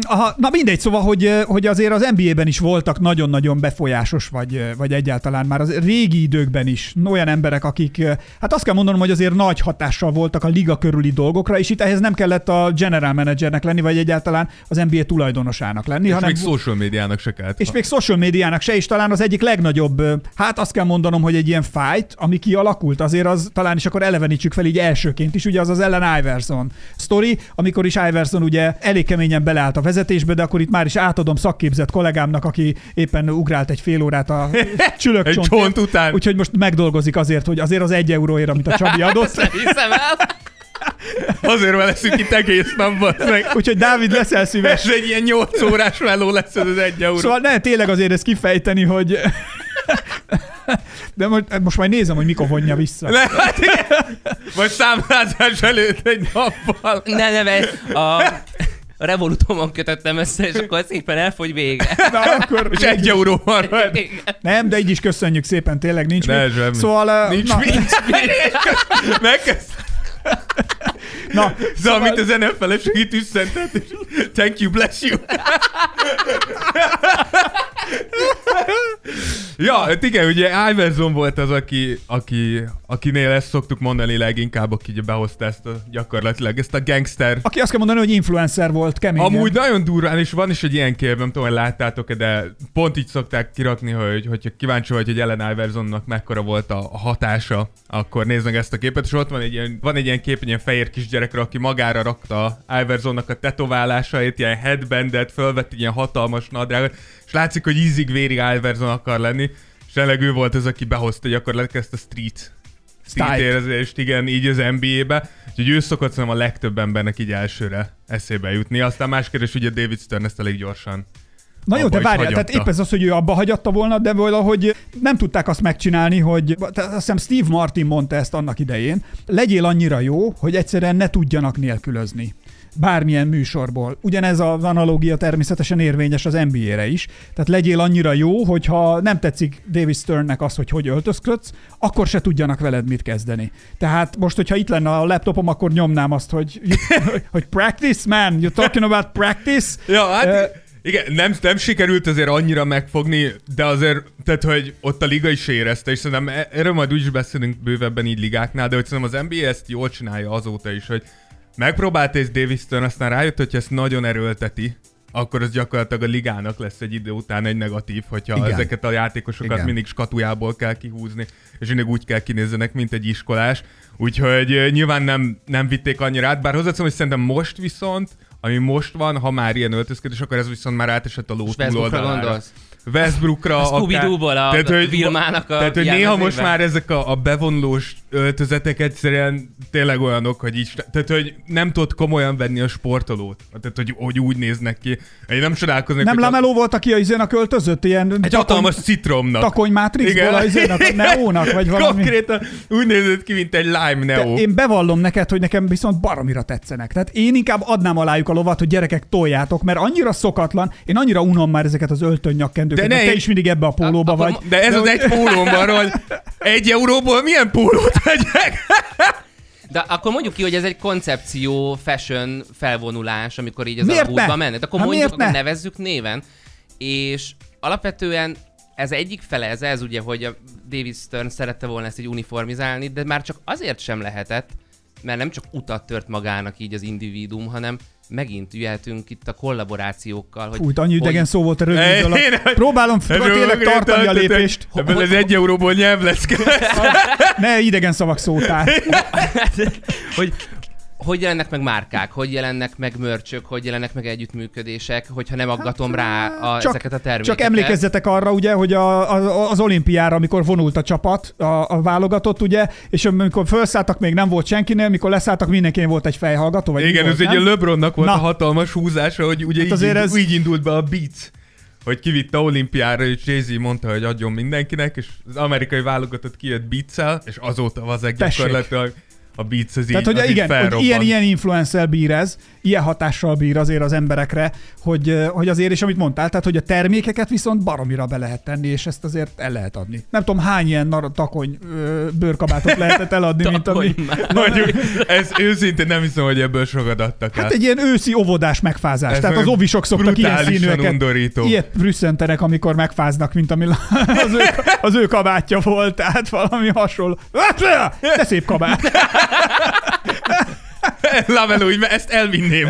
Aha, na mindegy, szóval, hogy, hogy azért az NBA-ben is voltak nagyon-nagyon befolyásos, vagy, vagy egyáltalán már az régi időkben is olyan emberek, akik, hát azt kell mondanom, hogy azért nagy hatással voltak a liga körüli dolgokra, és itt ehhez nem kellett a general managernek lenni, vagy egyáltalán az NBA tulajdonosának lenni, És hanem még social médiának se kellett. és még social médiának se, és talán az egyik legnagyobb, hát azt kell mondanom, hogy egy ilyen fight, ami kialakult, azért az talán is akkor elevenítsük fel így elsőként is, ugye az az Ellen Iverson sztori, amikor is Iverson ugye elég keményen beleállt a vezetésbe, de akkor itt már is átadom szakképzett kollégámnak, aki éppen ugrált egy fél órát a <laughs> csülök Egy csont után. Úgyhogy most megdolgozik azért, hogy azért az egy euróért, amit a Csabi adott. <laughs> Hiszem el. Azért mert leszünk itt egész nap, meg. Úgyhogy Dávid, leszel szíves. Ez egy ilyen 8 órás meló lesz ez az egy euró. Szóval ne, tényleg azért ezt kifejteni, hogy... <laughs> De most, most majd nézem, hogy mikor vonja vissza. Le, hát igen. Vagy számlázás előtt egy nappal. Ne, ne, ne, a, a Revolutomon kötöttem össze, és akkor szépen elfogy vége. <laughs> Na, akkor És egy euró van rajta. Nem, de így is köszönjük szépen, tényleg nincs Ne, mit. semmi. Szóval, uh, Nincs na, mit. <laughs> Megkezd. na, Szóval, mint az NFL-es hitűszentet, és thank you, bless you. <laughs> ja, hát igen, ugye Iverson volt az, aki, aki, akinél ezt szoktuk mondani leginkább, aki behozta ezt a, gyakorlatilag ezt a gangster aki azt kell mondani, hogy influencer volt, kemény. Amúgy nagyon durván, és van is egy ilyen kép, nem tudom, hogy láttátok de pont így szokták kirakni, hogy hogyha kíváncsi vagy, hogy Ellen Iversonnak mekkora volt a hatása, akkor nézd meg ezt a képet, és ott van egy ilyen, van egy ilyen kép, egy ilyen fehér kisgyerekre, aki magára rakta Iversonnak a tetoválásait, ilyen headbandet, fölvett ilyen hatalmas nadrágot, és látszik, hogy ízig-vérig Iverson akar lenni, és tényleg ő volt az, aki behozta gyakorlatilag ezt a street street érzést, igen, így az NBA-be. Úgyhogy ő szokott szerintem a legtöbb embernek így elsőre eszébe jutni. Aztán más kérdés, ugye David Stern ezt elég gyorsan Na jó, de várjál, tehát épp ez az, hogy ő abba hagyatta volna, de valahogy nem tudták azt megcsinálni, hogy azt hiszem Steve Martin mondta ezt annak idején, legyél annyira jó, hogy egyszerűen ne tudjanak nélkülözni bármilyen műsorból. Ugyanez az analógia természetesen érvényes az NBA-re is. Tehát legyél annyira jó, hogyha nem tetszik David Sternnek az, hogy hogy öltözködsz, akkor se tudjanak veled mit kezdeni. Tehát most, hogyha itt lenne a laptopom, akkor nyomnám azt, hogy, <laughs> hogy practice, man, you're talking about practice? Ja, hát Ö, igen, nem, nem sikerült azért annyira megfogni, de azért, tehát hogy ott a liga is érezte, és szerintem e- erről majd úgyis beszélünk bővebben így ligáknál, de hogy szerintem az NBA ezt jól csinálja azóta is, hogy megpróbált és Davis Stern, aztán rájött, hogy ezt nagyon erőlteti, akkor az gyakorlatilag a ligának lesz egy idő után egy negatív, hogyha Igen. Ezeket a játékosokat Igen. Mindig skatujából kell kihúzni, és mindig úgy kell kinézzenek, mint egy iskolás. Úgyhogy nyilván nem, nem vitték annyira át, bár hozzáteszem, hogy szerintem most viszont, ami most van, ha már ilyen öltözködés, akkor ez viszont már átesett a ló túloldalára. gondolsz? Westbrookra. A Scooby-Dooból a Vilmának a Tehát, hogy néha most már ezek a, a bevonulós öltözetek egyszerűen tényleg olyanok, hogy így, tehát, hogy nem tudod komolyan venni a sportolót. Tehát, hogy, hogy úgy néznek ki. Én nem csodálkoznék. Nem Lameló a... volt, aki a izének költözött? Ilyen egy takony, hatalmas citromnak. Takony Matrixból a izének, a Neónak, vagy valami. Konkrétan úgy nézett ki, mint egy lime Neo. De én bevallom neked, hogy nekem viszont baromira tetszenek. Tehát én inkább adnám alájuk a lovat, hogy gyerekek toljátok, mert annyira szokatlan, én annyira unom már ezeket az öltönnyakkendőket. De ne, te is mindig ebbe a pólóba vagy. De ez de az egy pólóm hogy egy euróból milyen pólót vegyek? De akkor mondjuk ki, hogy ez egy koncepció, fashion felvonulás, amikor így az miért a bútba mennek. Akkor hát mondjuk, akkor nevezzük néven. És alapvetően ez egyik fele, ez, ez ugye, hogy a David Stern szerette volna ezt így uniformizálni, de már csak azért sem lehetett, mert nem csak utat tört magának így az individuum, hanem megint jöhetünk itt a kollaborációkkal. Hogy, Fújt, annyi idegen hogy... szó volt a rövid alatt. Próbálom tényleg tartani a lépést. Ebből az egy euróból nyelv lesz. ne idegen szavak szótál. <laughs> <laughs> hogy, hogy jelennek meg márkák, hogy jelennek meg mörcsök, hogy jelennek meg együttműködések, hogyha nem aggatom hát, rá a, csak, ezeket a termékeket. Csak emlékezzetek arra, ugye, hogy a, a, az olimpiára, amikor vonult a csapat, a, a válogatott, ugye, és amikor felszálltak, még nem volt senkinél, mikor leszálltak, mindenkinél volt egy fejhallgató. Vagy Igen, volt, ez ugye LeBronnak volt Na. a hatalmas húzása, hogy ugye hát így, azért ez... így indult be a Beats hogy kivitte olimpiára, és jay mondta, hogy adjon mindenkinek, és az amerikai válogatott kijött beats és azóta az gyakorlatilag a Beats az Tehát, így, hogy az igen, hogy ilyen, ilyen influencer bír ez, ilyen hatással bír azért az emberekre, hogy, hogy azért, és amit mondtál, tehát, hogy a termékeket viszont baromira be lehet tenni, és ezt azért el lehet adni. Nem tudom, hány ilyen nar- takony bőrkabátot lehetett eladni, mint ami... Mondjuk, ez őszintén nem hiszem, hogy ebből sokat adtak Hát egy ilyen őszi óvodás megfázás. Ez tehát az ovisok szoktak ilyen színűeket. Undorító. Ilyet brüsszentenek, amikor megfáznak, mint ami <laughs> az ő, az ő kabátja volt, tehát valami hasonló. De szép kabát. <laughs> Laveló, hogy ezt elvinném.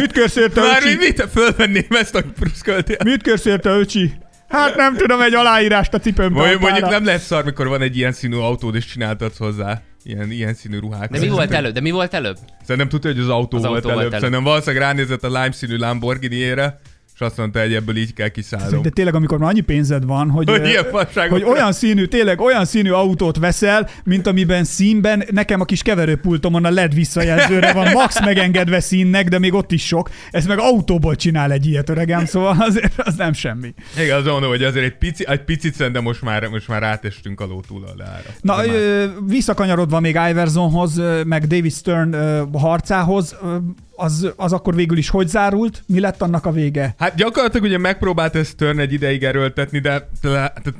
Mit körszérte, Már öcsi? mit fölvenném ezt, hogy pruszköltél? Mit körszérte, öcsi? Hát nem tudom, egy aláírást a cipőmbe. Mondjuk, mondjuk nem lesz szar, mikor van egy ilyen színű autód, és csináltatsz hozzá ilyen, ilyen színű ruhák. De mi volt előbb? De mi volt előbb? Szerintem tudja, hogy az autó, az volt, autó előbb. volt előbb. Szerintem valószínűleg ránézett a lime színű Lamborghini-ére, és azt mondta, hogy ebből így kell kiszállnom. De tényleg, amikor már annyi pénzed van, hogy, hogy, hogy olyan színű, tényleg olyan színű autót veszel, mint amiben színben, nekem a kis keverőpultomon a LED visszajelzőre van max megengedve színnek, de még ott is sok. Ez meg autóból csinál egy ilyet, öregem, szóval azért az nem semmi. Igen, az mondom, hogy azért egy, pici, egy picit szerintem most már, most már rátestünk a lótúlaljára. Na, ö, visszakanyarodva még Iversonhoz, meg David Stern harcához, az, az akkor végül is hogy zárult? Mi lett annak a vége? Hát gyakorlatilag ugye megpróbált ezt Stern egy ideig erőltetni, de,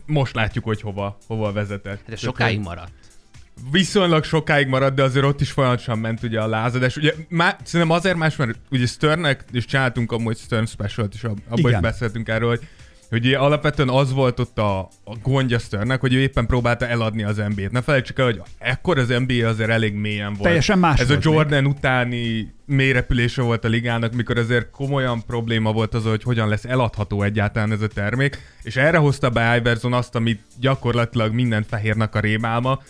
most látjuk, hogy hova, hova vezetett. De sokáig maradt. Viszonylag sokáig maradt, de azért ott is folyamatosan ment ugye a lázadás. Ugye má, szerintem azért más, mert ugye Sternnek is csináltunk amúgy Stern Special-t, és abban is beszéltünk erről, hogy hogy alapvetően az volt ott a, a gondja Sternnek, hogy ő éppen próbálta eladni az NBA-t. Ne felejtsük el, hogy ekkor az NBA azért elég mélyen volt. Teljesen más Ez a Jordan még. utáni mélyrepülése volt a ligának, mikor azért komolyan probléma volt az, hogy hogyan lesz eladható egyáltalán ez a termék, és erre hozta be Iverson azt, amit gyakorlatilag minden fehérnek a rémálma,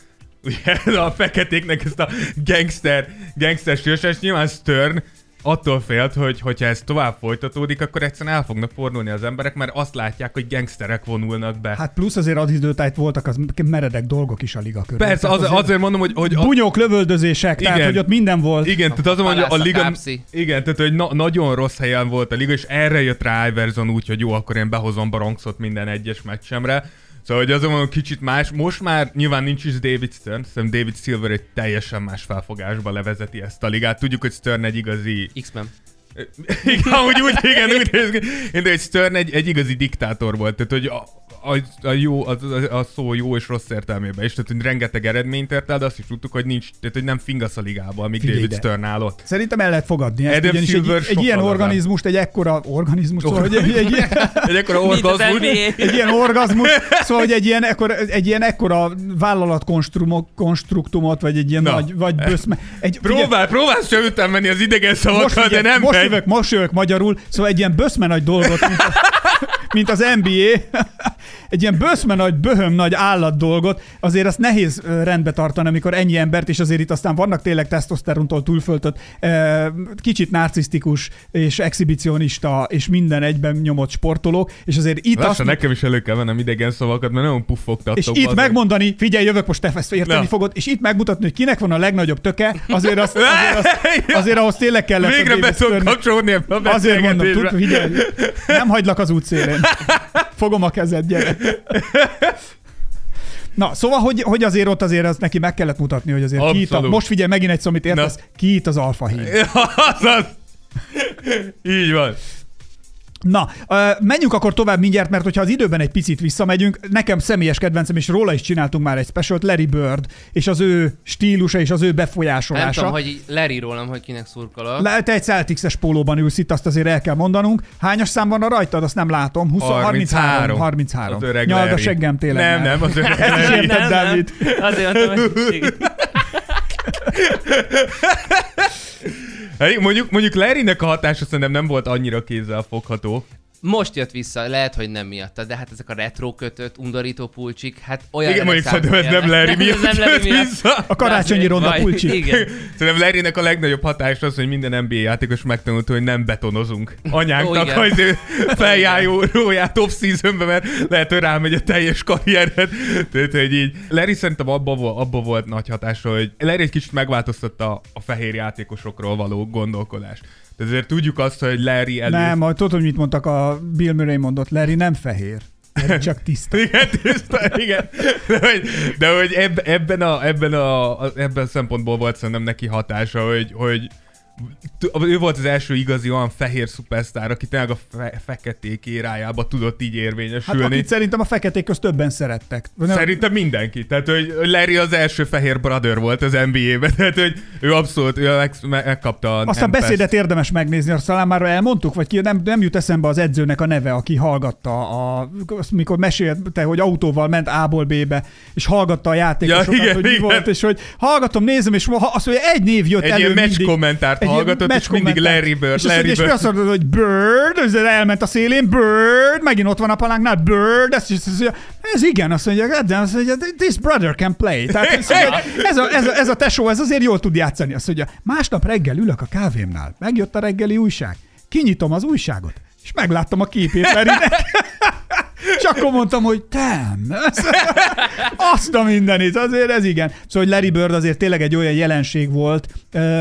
ugye <laughs> a feketéknek ezt a gangster, gangster stílusát, nyilván Stern attól félt, hogy hogyha ez tovább folytatódik, akkor egyszerűen el fognak fordulni az emberek, mert azt látják, hogy gangsterek vonulnak be. Hát plusz azért az időtájt voltak az meredek dolgok is a liga körül. Persze, az, azért, azért mondom, hogy... hogy a... Bunyók, lövöldözések, igen, tehát hogy ott minden volt. Igen, tehát az, hogy a, a liga... Igen, tehát hogy na, nagyon rossz helyen volt a liga, és erre jött rá Iverson úgy, hogy jó, akkor én behozom Baronxot minden egyes meccsemre Szóval, hogy azon kicsit más. Most már nyilván nincs is David Stern, szerintem David Silver egy teljesen más felfogásba levezeti ezt a ligát. Tudjuk, hogy Stern egy igazi... X-Men. <laughs> igen, úgy, úgy, igen, úgy, de egy Stern egy, egy igazi diktátor volt, tehát hogy a, a, a, jó, a, a, szó jó és rossz értelmében is, tehát hogy rengeteg eredményt ért el, de azt is tudtuk, hogy nincs, tehát hogy nem fingasz a ligába, amíg Figyelj David Stern állott. Szerintem el lehet fogadni ezt, Adam egy, egy ilyen organizmust, egy ekkora organizmus, szóval, hogy egy, egy, ilyen, <laughs> egy ekkora orgazmus, egy ilyen orgazmus, szóval, hogy egy ilyen ekkora, egy ilyen ekkora vállalatkonstruktumot, vagy egy ilyen Na. nagy, vagy böszme. <laughs> Egy, Próbál, figyelj, próbálsz sem után menni az idegen szavakkal, de nem most jövök, most jövök magyarul, szóval egy ilyen böszme nagy dolgot, mint, a, mint az NBA, <laughs> egy ilyen böszme nagy, böhöm nagy állat dolgot, azért azt nehéz rendbe tartani, amikor ennyi embert, és azért itt aztán vannak tényleg tesztoszterontól túlföltött, kicsit narcisztikus és exhibicionista és minden egyben nyomott sportolók, és azért itt Lassan azt, nekem is elő kell vennem idegen szavakat, mert nagyon puffogtatok. és itt megmondani, figyelj, jövök most te ezt érteni Na. fogod, és itt megmutatni, hogy kinek van a legnagyobb töke, azért, azt, <laughs> azért, azt, azért ahhoz tényleg kellett a Végre be tudok kapcsolódni ebbe a Azért mondom, tud, figyelj, nem hagylak az útszélén. Fogom a kezed, gyere. <laughs> Na, szóval, hogy, hogy azért ott azért az neki meg kellett mutatni, hogy azért ki itt a, Abszolút. most figyelj megint egy szó, amit értesz, ki itt az alfa híd. <laughs> Azaz. Így van. Na, menjünk akkor tovább mindjárt, mert hogyha az időben egy picit visszamegyünk, nekem személyes kedvencem, és róla is csináltunk már egy specialt, Larry Bird, és az ő stílusa és az ő Nem befolyásolása. tudom, hogy Larry rólam, hogy kinek szurkolok. Le, te egy Celtics-es pólóban ülsz itt, azt azért el kell mondanunk. Hányas szám van a rajtad, azt nem látom. 20, 33. 33. Az öreg Nyald a seggem tényleg. Nem, nem, az öreg <laughs> Ezt Larry. érted, Dávid. Azért mondtam, hogy <laughs> Mondjuk, mondjuk Larrynek a hatása szerintem nem volt annyira kézzel fogható. Most jött vissza, lehet, hogy nem miatta, de hát ezek a retro kötött, undorító pulcsik, hát olyan Igen, mondjuk szerintem ez nem. Larry miatt nem Larry miatt. vissza. A karácsonyi ronda vagy- pulcsi. Igen. Szerintem Larrynek a legnagyobb hatása az, hogy minden NBA játékos megtanulta, hogy nem betonozunk anyánknak, hogy ő feljáróját off-seasonbe, mert lehet, hogy rámegy a teljes karriered. Tehát, hogy így. Larry szerintem abba, volt- abba volt nagy hatása, hogy Larry egy kicsit megváltoztatta a fehér játékosokról való gondolkodást. Tehát azért tudjuk azt, hogy Larry elő... Nem, majd tudod, hogy mit mondtak a Bill Murray mondott, Larry nem fehér. Larry csak tiszta. Igen, tiszta, igen. De hogy, de hogy eb, ebben, a, ebben, a, ebben a szempontból volt szerintem neki hatása, hogy, hogy ő volt az első igazi olyan fehér szupersztár, aki tényleg a fe, feketék érájába tudott így Hát érvényesülni. akit szerintem a feketék közt többen szerettek. Nem, Szerintem mindenki. Tehát, hogy Larry az első fehér brother volt az NBA-ben. <laughs> Tehát, hogy ő abszolút ő meg, meg, megkapta a Azt a M-Pass-t. beszédet érdemes megnézni, azt talán már elmondtuk, vagy ki, nem, nem jut eszembe az edzőnek a neve, aki hallgatta, a, mikor mesélte, hogy autóval ment A-ból B-be, és hallgatta a játékosokat, Ja, igen, hogy mi igen. volt, és hogy hallgatom, nézem, és azt mondja, egy név jött Egy elő mindig. kommentárt Egy hallgatott, és mindig. Larry Bird, És, Larry és Bird. azt mondod, hogy Bird, ez elment a szélén, Bird, megint ott van a palánknál, Bird, ezt azt mondja, ez igen, azt mondja, de azt mondja, this brother can play. Tehát azt mondja, ez, a, ez, a, ez a tesó, ez azért jól tud játszani. Azt mondja, másnap reggel ülök a kávémnál, megjött a reggeli újság, kinyitom az újságot, és megláttam a képét Larrynek. <laughs> Akkor mondtam, hogy tem, <laughs> azt a mindenit, azért ez igen. Szóval, hogy Larry Bird azért tényleg egy olyan jelenség volt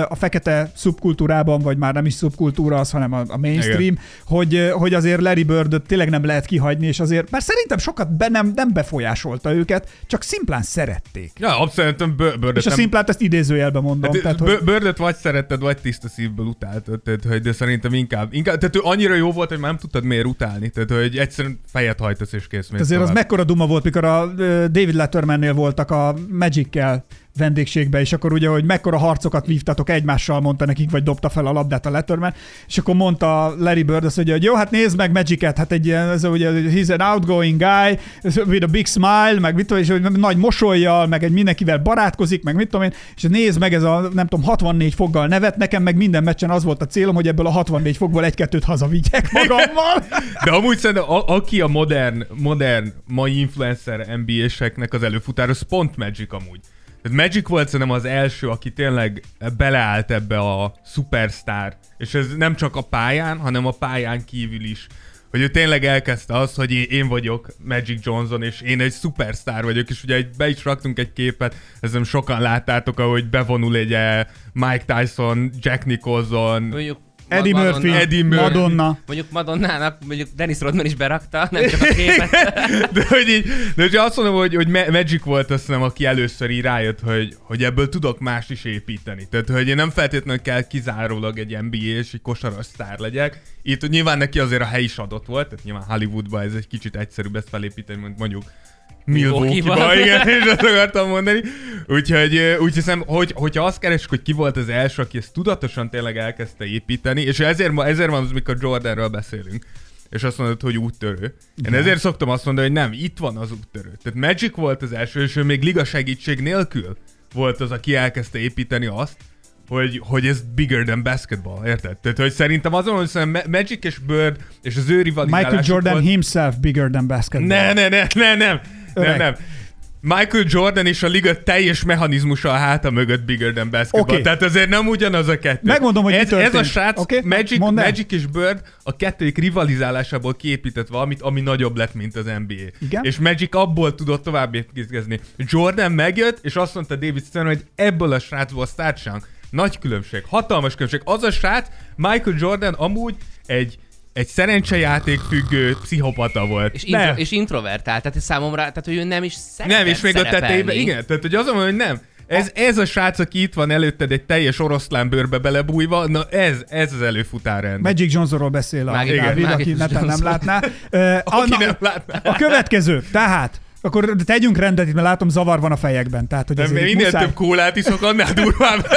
a fekete szubkultúrában, vagy már nem is szubkultúra az, hanem a, mainstream, Igen. hogy, hogy azért Larry Birdot tényleg nem lehet kihagyni, és azért, bár szerintem sokat be nem, nem befolyásolta őket, csak szimplán szerették. Ja, abszolút, Birdet És a nem- szimplát ezt idézőjelben mondom. Hát, tehát, tehát, hogy... Birdet vagy szeretted, vagy tiszta szívből utáltad, tehát, hogy, de szerintem inkább, inkább, tehát ő annyira jó volt, hogy már nem tudtad miért utálni, tehát hogy egyszerűen fejet hajtasz és kész. mész Azért az mekkora duma volt, mikor a David Lettermannél voltak a Magic-kel vendégségbe, és akkor ugye, hogy mekkora harcokat vívtatok egymással, mondta nekik, vagy dobta fel a labdát a Letterman, és akkor mondta Larry Bird azt, hogy jó, hát nézd meg Magic-et, hát egy ilyen, ez ugye, he's an outgoing guy, with a big smile, meg mit tudom, és hogy nagy mosolyjal, meg egy mindenkivel barátkozik, meg mit tudom én, és nézd meg ez a, nem tudom, 64 foggal nevet, nekem meg minden meccsen az volt a célom, hogy ebből a 64 fogból egy-kettőt hazavigyek magammal. De amúgy szerintem, a, aki a modern, modern mai influencer NBA-seknek az előfutár, az pont Magic amúgy. Magic volt szerintem az első, aki tényleg beleállt ebbe a superstar. És ez nem csak a pályán, hanem a pályán kívül is. Hogy ő tényleg elkezdte azt, hogy én, vagyok Magic Johnson, és én egy superstar vagyok, és ugye be is raktunk egy képet, ezt nem sokan láttátok, ahogy bevonul egy eh, Mike Tyson, Jack Nicholson, Mondjuk Eddie Madonna- Murphy, Eddie Murphy. Madonna. Mondjuk Madonnának, mondjuk Dennis Rodman is berakta, nem csak a képet. <laughs> De hogy így, de hogy azt mondom, hogy, hogy Ma- Magic volt azt hiszem, aki először így rájött, hogy, hogy ebből tudok más is építeni. Tehát, hogy én nem feltétlenül kell kizárólag egy NBA és egy kosaras sztár legyek. Itt nyilván neki azért a hely is adott volt, tehát nyilván Hollywoodban ez egy kicsit egyszerűbb ezt felépíteni, mint mondjuk Milwaukee-ba, <laughs> igen, és azt akartam mondani. Úgyhogy úgy hiszem, hogy, hogyha azt keresik, hogy ki volt az első, aki ezt tudatosan tényleg elkezdte építeni, és ezért, ezért van az, mikor Jordanről beszélünk, és azt mondod, hogy úttörő. Én ezért szoktam azt mondani, hogy nem, itt van az úttörő. Tehát Magic volt az első, és ő még liga segítség nélkül volt az, aki elkezdte építeni azt, hogy, hogy ez bigger than basketball, érted? Tehát, hogy szerintem azon, hogy szerintem Magic és Bird és az ő rivalizálásuk Michael Jordan volt... himself bigger than basketball. Ne, ne, ne, ne, nem, Öreg. nem. Michael Jordan és a liga teljes mechanizmusa a háta mögött bigger than basketball. Oké. Tehát azért nem ugyanaz a kettő. Megmondom, hogy mi ez, ez a srác Oké, Magic, mondd. Magic és Bird a kettőjük rivalizálásából kiépített valamit, ami nagyobb lett, mint az NBA. Igen. És Magic abból tudott tovább építkezni. Jordan megjött, és azt mondta David Stern, hogy ebből a srácból start chunk. Nagy különbség, hatalmas különbség. Az a srác, Michael Jordan amúgy egy egy szerencsejáték függő pszichopata volt. És, intro, és introvertált, tehát számomra, tehát hogy ő nem is szeretett Nem, és még a szerepelni. tetejében, igen, tehát hogy azon, hogy nem. Ez, ez a srác, aki itt van előtted egy teljes oroszlán bőrbe belebújva, na ez, ez az előfutár ennek. Magic Johnsonról beszél a Magic- Dávid, igen. aki neten nem Johnson. látná. Ö, Aki na- nem látná. A következő, tehát, akkor tegyünk rendet itt, mert látom zavar van a fejekben. Tehát, hogy Nem, azért minél muszáj, több kólát iszok, annál durvább.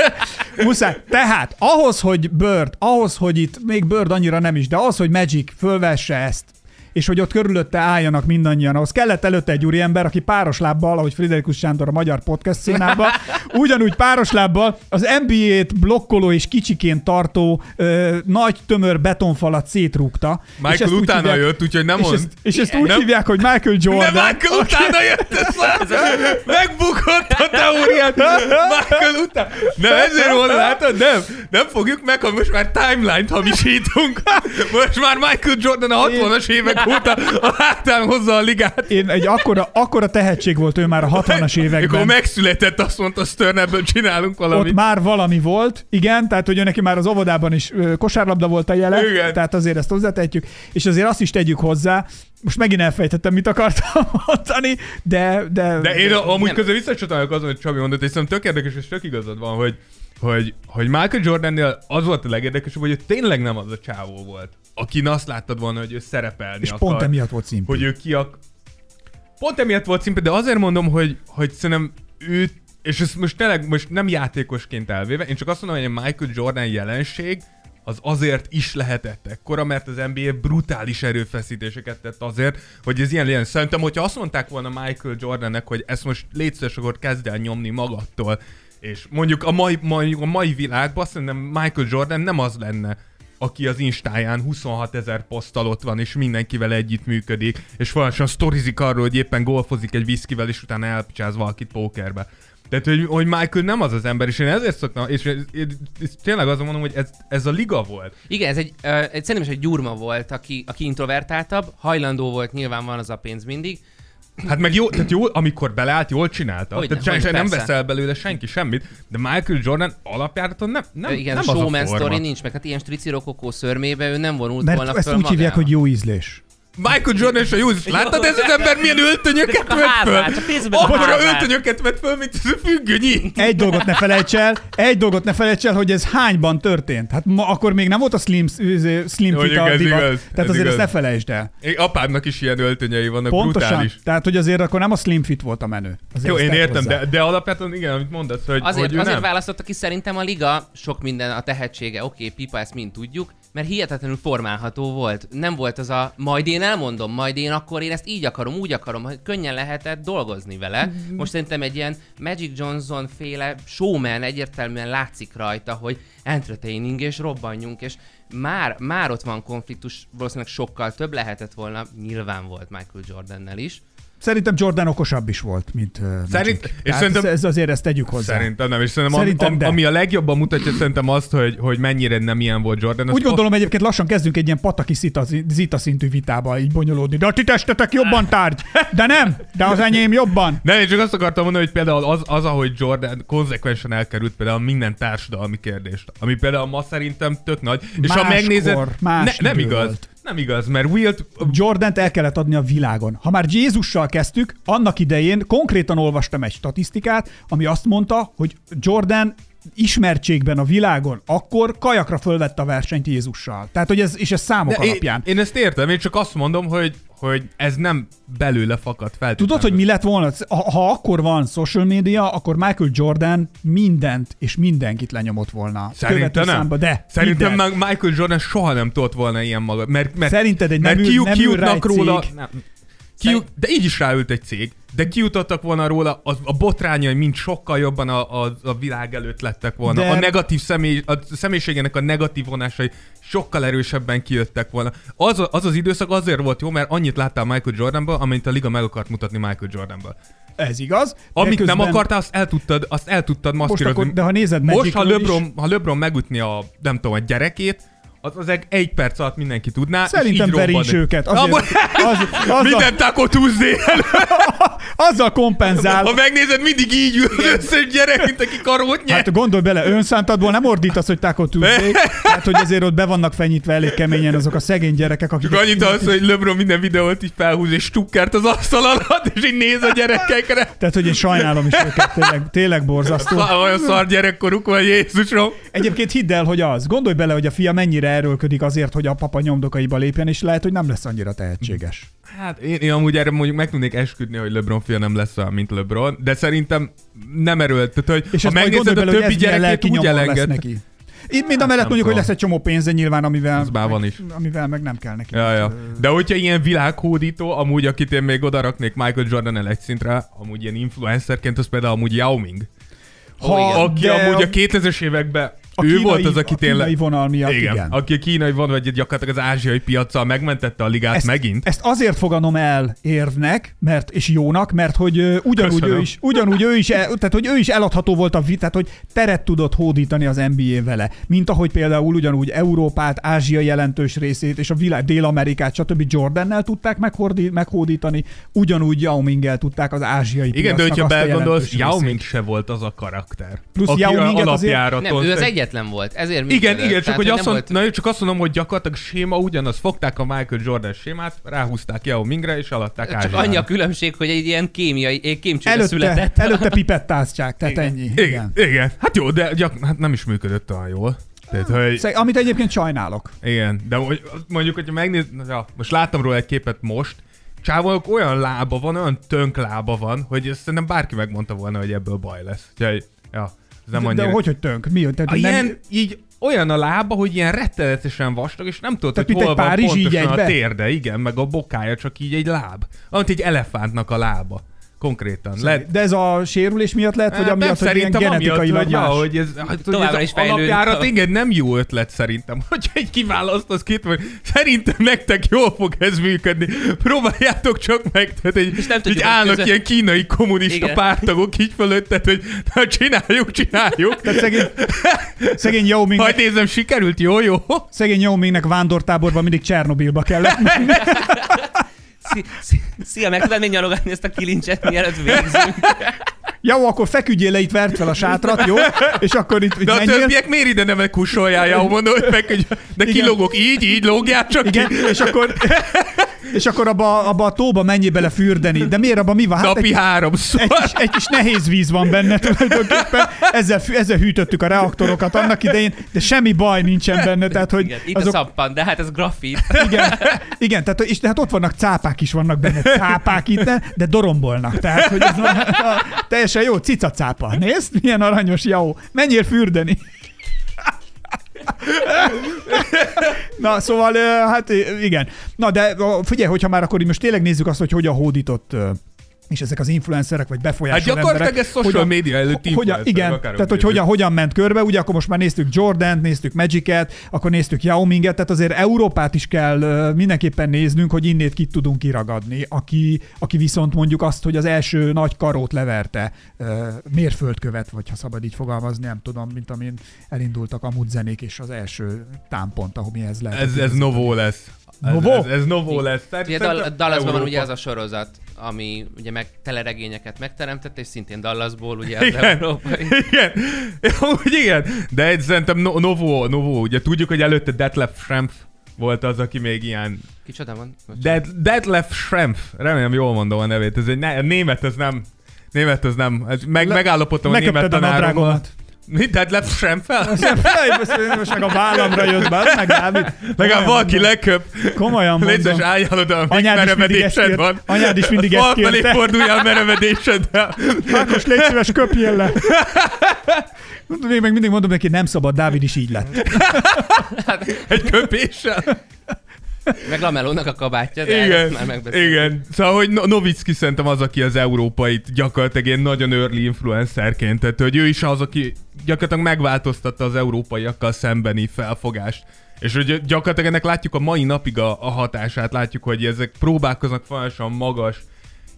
<laughs> muszáj. Tehát, ahhoz, hogy Bird, ahhoz, hogy itt még Bird annyira nem is, de ahhoz, hogy Magic fölvesse ezt, és hogy ott körülötte álljanak mindannyian. Ahhoz kellett előtte egy úriember, aki páros lábbal, ahogy Friderikus Sándor a magyar podcast színában, <laughs> ugyanúgy páros lábbal az NBA-t blokkoló és kicsiként tartó ö, nagy tömör betonfalat szétrúgta. Michael utána hívják- jött, úgyhogy nem és ezt, és ezt úgy Nem- hívják, hogy Michael Jordan. Nem, Michael utána jött <laughs> a... Megbukott a teóriát. Michael utána. Nem, ezért mondom, látod? Nem. Nem fogjuk meg, ha most már timeline-t hamisítunk. <laughs> Most már Michael Jordan a 60-as évek óta a hátán hozza a ligát. Én egy akkora, akkora tehetség volt ő már a 60-as Mikor években. megszületett, azt mondta Stern, ebből csinálunk valamit. Ott már valami volt, igen, tehát hogy ő neki már az óvodában is kosárlabda volt a jele, Igen. tehát azért ezt hozzátehetjük, és azért azt is tegyük hozzá, most megint elfejtettem, mit akartam <laughs> mondani, de... De, De én a- amúgy Nem. közben visszacsatolok azon, hogy Csabi mondott, és szerintem tök érdekes, és tök igazad van, hogy, hogy, hogy Michael Jordannél az volt a legérdekesebb, hogy ő tényleg nem az a csávó volt, akin azt láttad volna, hogy ő szerepelni és akar. pont emiatt volt szimpi. hogy ő ki ak... Pont emiatt volt szimpi, de azért mondom, hogy, hogy szerintem ő, és ez most tényleg most nem játékosként elvéve, én csak azt mondom, hogy a Michael Jordan jelenség az azért is lehetett ekkora, mert az NBA brutális erőfeszítéseket tett azért, hogy ez ilyen legyen. Szerintem, hogyha azt mondták volna Michael Jordannek, hogy ezt most létszeres, akkor kezd el nyomni magadtól, és mondjuk a mai, mondjuk a mai világban szerintem Michael Jordan nem az lenne, aki az Instáján 26 ezer poszttal ott van, és mindenkivel együtt működik, és folyamatosan sztorizik arról, hogy éppen golfozik egy viszkivel, és utána elpicsáz valakit pókerbe. Tehát, hogy, hogy Michael nem az az ember, és én ezért szoktam, és én, én tényleg azon mondom, hogy ez, ez a liga volt. Igen, ez egy, uh, egy szerintem is egy gyurma volt, aki, aki introvertáltabb, hajlandó volt, nyilván van az a pénz mindig. Hát meg jó, tehát jó, amikor beleállt, jól csinálta. Hogyne, tehát hogyne, nem veszel belőle senki semmit, de Michael Jordan alapjáraton nem, nem, Igen, nem a az a showman forma. sztori nincs meg, hát ilyen strici rokokó szörmébe ő nem vonult Mert volna ezt föl úgy hívják, magába. hogy jó ízlés. Michael Jordan és a Hughes. Láttad ez az ember milyen öltönyöket A vett föl? nézzük meg a Akkora öltönyöket vett föl, mint ez a függönyi. Egy dolgot ne felejts el, egy dolgot ne felejts el, hogy ez hányban történt. Hát ma akkor még nem volt a slim, slim fit a ez divat. igaz, Tehát ez azért igaz. ezt ne felejtsd el. Én apámnak is ilyen öltönyei vannak, Pontosan. brutális. Tehát, hogy azért akkor nem a slim fit volt a menő. Azért Jó, én értem, hozzá. de, de alapvetően igen, amit mondasz, hogy, Azért, hogy azért nem. választotta ki szerintem a liga, sok minden a tehetsége, oké, pipa, ezt mind tudjuk, mert hihetetlenül formálható volt. Nem volt az a, majd én elmondom, majd én akkor én ezt így akarom, úgy akarom, hogy könnyen lehetett dolgozni vele. Most szerintem egy ilyen Magic Johnson féle showman egyértelműen látszik rajta, hogy entertaining és robbanjunk, és már, már ott van konfliktus, valószínűleg sokkal több lehetett volna, nyilván volt Michael Jordannel is. Szerintem Jordan okosabb is volt, mint Szerint- Magic. és szerintem- ez, azért ezt tegyük hozzá. Szerintem nem, és szerintem, Szerintem am, ami a legjobban mutatja szerintem azt, hogy, hogy mennyire nem ilyen volt Jordan. Úgy gondolom egyébként lassan kezdünk egy ilyen pataki zita, zita szintű vitába így bonyolódni. De a ti testetek jobban tárgy. De nem, de az enyém jobban. Nem, én csak azt akartam mondani, hogy például az, az ahogy Jordan konzekvensen elkerült például minden társadalmi kérdést, ami például ma szerintem tök nagy. És ha Máskor megnézed, más ne, nem igaz, volt. Nem igaz, mert Wilt, Jordant el kellett adni a világon. Ha már Jézussal kezdtük, annak idején konkrétan olvastam egy statisztikát, ami azt mondta, hogy Jordan ismertségben a világon akkor kajakra fölvette a versenyt Jézussal. Tehát, hogy ez, és ez számok de én, alapján. én ezt értem, én csak azt mondom, hogy, hogy ez nem belőle fakad fel. Tudod, hogy mi lett volna? Ha, ha akkor van social media, akkor Michael Jordan mindent és mindenkit lenyomott volna. Szerintem nem. Számba, de. Szerintem meg Michael Jordan soha nem tudott volna ilyen maga. Mert, mert, Szerinted egy mert nem kiú- nem kiútnak egy róla, cég? nem, kiú, de így is ráült egy cég, de kijutottak volna róla, az, a botrányai mind sokkal jobban a, a, a világ előtt lettek volna. De- A negatív személy, a személyiségének a negatív vonásai sokkal erősebben kijöttek volna. Az, az az időszak azért volt jó, mert annyit láttál Michael Jordanból, amint a liga meg akart mutatni Michael Jordanból. Ez igaz. Amit nem közben- akartál, azt el tudtad, azt el tudtad Most maszkírozni. akkor, de ha nézed Most, ha Magicről is- LeBron, ha LeBron megütni a, nem tudom, a gyerekét, az, az egy, egy perc alatt mindenki tudná. Szerintem robban. őket. Azért, az, azzal, Minden Taco Tuesday <laughs> azzal kompenzál. Ha megnézed, mindig így ül az összes gyerek, mint aki karót nyer. Hát gondolj bele, önszántadból nem ordítasz, hogy Taco Tuesday, <laughs> tehát hogy azért ott be vannak fenyítve elég keményen azok a szegény gyerekek, akik... Csak annyit az, hogy LeBron minden videót így felhúz és stukkert az asztal alatt, és így néz a gyerekekre. Tehát, hogy én sajnálom is őket, tényleg, tényleg borzasztó. Olyan szar gyerekkoruk van, Jézusom. Egyébként hidd el, hogy az. Gondolj bele, hogy a fia mennyire erőlködik azért, hogy a papa nyomdokaiba lépjen, és lehet, hogy nem lesz annyira tehetséges. Hát én, én amúgy erre mondjuk meg tudnék esküdni, hogy LeBron fia nem lesz olyan, mint LeBron, de szerintem nem erőlt. Tehát, hogy És ha majd megnézed a bele, többi ez gyerekét úgy elenged. neki. Itt mind a mellett nem mondjuk, hogy lesz egy csomó pénze nyilván, amivel, már van is. amivel meg nem kell neki. Ja, ja. De hogyha ilyen világhódító, amúgy akit én még odaraknék Michael jordan egy szintre, amúgy ilyen influencerként, az például amúgy Yao Ming. Ha, Aki de amúgy a a- 2000-es években a ő kínai, volt az, aki a kínai tényleg... vonal miatt, igen. igen, aki a kínai van, vagy gyakorlatilag az ázsiai piaccal megmentette a ligát ezt, megint. Ezt azért foganom el érvnek, mert, és jónak, mert hogy ö, ugyanúgy Köszönöm. ő is, ugyanúgy ő is, el, tehát hogy ő is eladható volt a vit, tehát hogy teret tudott hódítani az NBA vele, mint ahogy például ugyanúgy Európát, Ázsia jelentős részét és a világ, Dél-Amerikát, stb. Jordannel tudták meghordi, meghódítani, ugyanúgy Yao Ming-el tudták az ázsiai Igen, de hogyha belegondolsz, Yao. Ming se volt az a karakter. Plusz Yao a Minget azért- alapjáraton Nem, ő az szeg- egyetlen volt, ezért Igen, működött. igen, csak, Tehát, hogy azt mond, volt... na, csak azt mondom, hogy gyakorlatilag séma ugyanaz. Fogták a Michael Jordan sémát, ráhúzták Yao Mingre, és eladták Csak Ázsiára. annyi a különbség, hogy egy ilyen kémiai, egy kémcsőre Előtte, született. előtte <laughs> pipettázták, tehát ennyi. Igen, Igen. igen. Hát jó, de gyak, hát nem is működött olyan jól. Tehát, hogy... Szeg- Amit egyébként sajnálok. Igen, de mondjuk, hogyha megnéz, ja, most láttam róla egy képet most, Csávónak olyan lába van, olyan tönk lába van, hogy ezt szerintem bárki megmondta volna, hogy ebből baj lesz. Úgyhogy, ja, nem de, annyira... de hogy, hogy tönk? Mi? Tehát, a nem, ilyen, így olyan a lába, hogy ilyen rettenetesen vastag, és nem tudod, Tehát hogy hol van pontosan a térde, igen, meg a bokája, csak így egy láb. Amit egy elefántnak a lába. Konkrétan. Lehet, De ez a sérülés miatt lehet, vagy Hát amiatt, hogy ilyen szerintem genetikailag amiatt, hogy, más? hogy ez, hát, hogy Továbbra is fejlődik. alapjárat, igen, nem jó ötlet szerintem. <laughs> Hogyha egy kiválasztasz két, vagy szerintem nektek jól fog ez működni. Próbáljátok csak meg, tehát egy, És nem így tudjuk, hogy állnak között- ilyen kínai kommunista Igen. pártagok így fölötted, hogy na, csináljuk, csináljuk. Tehát szegény, szegény Yao Ming, Majd nézem, sikerült, jó, jó. szegény Yao Mingnek vándortáborban mindig Csernobilba kellett menni. <laughs> Szi- szi- Szia, meg tudod még nyalogatni ezt a kilincset, mielőtt végzünk? Jó, akkor feküdjél le, itt vert fel a sátrat, jó? És akkor itt, itt De a menjél. többiek miért ide nem kusolják, jó, mondom, hogy hogy de kilógok így, így lógjál csak Igen, ki. és akkor, és akkor abba, abba a tóba menjél bele fürdeni. De miért abba mi van? Hát Napi egy, háromszor. egy, kis, egy kis nehéz víz van benne tulajdonképpen. Ezzel, ezzel hűtöttük a reaktorokat annak idején, de semmi baj nincsen benne. Tehát, hogy Igen, itt azok, a szappan, de hát ez grafit. igen, igen, tehát, és de hát ott vannak cápák is vannak benne, cápák itt, de dorombolnak. Tehát, hogy ez van, teljesen jó, cica cápa. Nézd, milyen aranyos, jó. Menjél fürdeni. Na, szóval, hát igen. Na, de figyelj, hogyha már akkor így most tényleg nézzük azt, hogy hogyan hódított és ezek az influencerek, vagy Hát befolyásoló gyakorlatilag emberek. ez social hogyan- média előtt hogyan, igen, tehát hogy hogyan, hogyan ment körbe, ugye akkor most már néztük Jordan-t, néztük Magic-et, akkor néztük Yao Minget, tehát azért Európát is kell mindenképpen néznünk, hogy innét kit tudunk kiragadni, aki, aki viszont mondjuk azt, hogy az első nagy karót leverte, mérföldkövet, vagy ha szabad így fogalmazni, nem tudom, mint amin elindultak a zenék, és az első támpont, ahol ez lehet. Ez, ez novó lesz. Ez, Novó? Ez, ez novó lesz. Ugye Szerintem Dal- Dallasban van ugye az a sorozat, ami ugye meg teleregényeket megteremtett, és szintén Dallasból ugye az Igen. európai. Igen, Amúgy igen, de egy szerintem no, Novo, Novo, ugye tudjuk, hogy előtte Detlef Schrempf volt az, aki még ilyen... Kicsoda van? Dead, Detlef Schrempf, remélem jól mondom a nevét, ez egy ne, német, ez nem... Német, az nem. Ez meg, Le- megállapodtam a német Megköpted a tanárommal. nadrágomat. Mi? Detlef Schrempfel? Most meg a vállamra jött be, meg Dávid. Legalább valaki leköp. Komolyan Légy mondom. álljál oda, ezt merevedésed van. Anyád is mindig A ezt kérte. forduljál merevedéseddel. Ákos, légy szíves, köpjél le. Még meg mindig mondom neki, nem szabad, Dávid is így lett. Egy köpéssel. Meg Lamelónak a kabátja, de Igen, már megbeszéltük. igen. Szóval, hogy No- Novicki szerintem az, aki az európait gyakorlatilag ilyen nagyon early influencerként, tehát hogy ő is az, aki gyakorlatilag megváltoztatta az európaiakkal szembeni felfogást. És hogy gyakorlatilag ennek látjuk a mai napig a, a hatását, látjuk, hogy ezek próbálkoznak folyamatosan magas,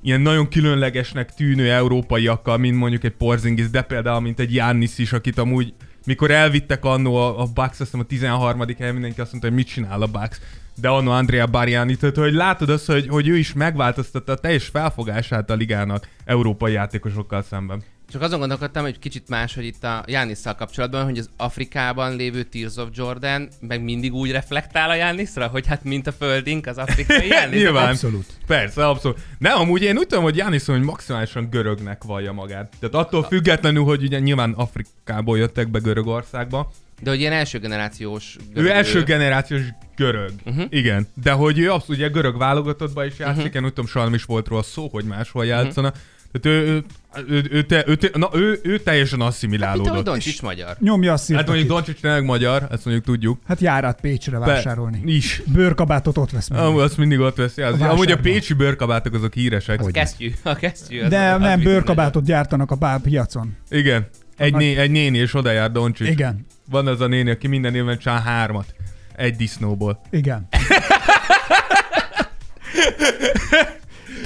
ilyen nagyon különlegesnek tűnő európaiakkal, mint mondjuk egy Porzingis, de például mint egy Giannis is, akit amúgy mikor elvittek annó a, a Bucks, azt hiszem a 13. helyen mindenki azt mondta, hogy mit csinál a Bucks, de annó Andrea Barjani, tehát hogy látod azt, hogy, hogy ő is megváltoztatta a teljes felfogását a ligának európai játékosokkal szemben. Csak azon gondolkodtam, hogy kicsit más, hogy itt a Jánisszal kapcsolatban, hogy az Afrikában lévő Tears of Jordan meg mindig úgy reflektál a Jániszra, hogy hát mint a földink az afrikai <laughs> Jánisz. Nyilván. Abszolút. Persze, abszolút. Nem, amúgy én úgy tudom, hogy Janis hogy maximálisan görögnek vallja magát. Tehát attól függetlenül, hogy ugye nyilván Afrikából jöttek be Görögországba. De hogy ilyen első generációs Ő első generációs görög. Mhm. Uh-huh. Igen. De hogy ő abszolút ugye görög válogatottban is játszik, uh-huh. én úgy tudom, soha nem is volt róla szó, hogy máshol játszana. Tehát ő, ő, ő, ő, te, ő, te, na, ő, ő teljesen asszimilálódott. Doncsics magyar. Nyomja a szírt. Hát mondjuk Doncsics tényleg magyar, ezt mondjuk tudjuk. Hát jár át Pécsre vásárolni. Is. Bőrkabátot ott vesz meg. Amúgy azt mindig ott veszi. Az, A amúgy a pécsi bőrkabátok azok híresek. A kesztyű. A kesztyű. az- De az nem, viszont bőrkabátot gyártanak a pár piacon. Igen. Egy, né, egy néni és oda jár Doncsics. Igen, Van az a néni, aki minden évben csinál hármat. Egy disznóból. igen. <laughs>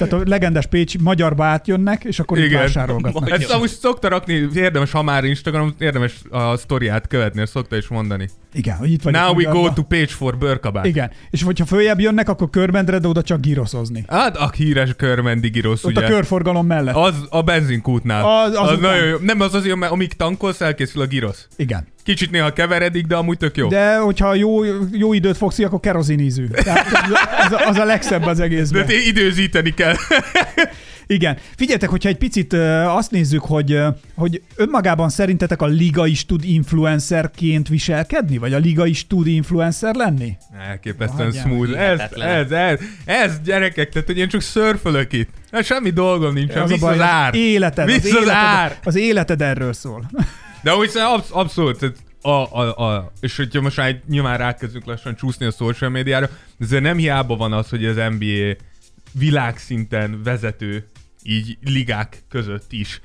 Tehát a legendás Pécsi magyarba átjönnek, és akkor itt Igen. vásárolgatnak. Magyar. Ezt amúgy szokta rakni, érdemes, ha már Instagram, érdemes a sztoriát követni, ezt szokta is mondani. Igen, hogy itt vagyok Now we go to page for bőrkabát. Igen, és hogyha följebb jönnek, akkor körmendre, de oda csak gíroszozni. Hát a híres körmendi girosz, Ott ugye. a körforgalom mellett. Az a benzinkútnál. Az- Az, az az nagyon jó. Nem az azért, mert amíg tankolsz, elkészül a girosz. Igen. Kicsit néha keveredik, de amúgy tök jó. De hogyha jó, jó időt fogsz ki, akkor kerozinízű. Tehát az, az, a, az a legszebb az De egészben. té- időzíteni kell. <laughs> Igen. Figyeljetek, hogyha egy picit azt nézzük, hogy, hogy önmagában szerintetek a liga is tud influencerként viselkedni? Vagy a liga is tud influencer lenni? Elképesztően Hagyjál smooth. Ez, ez, ez, ez, gyerekek, tehát hogy én csak szörfölök itt. Hát semmi dolgom nincs, Az a baj, az ár. Életed, az, Vissza az életed, ár. az életed erről szól. De úgy absz- abszolút, a, a, a, és hogyha most már nyilván rákezdünk lassan csúszni a social médiára, de azért nem hiába van az, hogy az NBA világszinten vezető, így ligák között is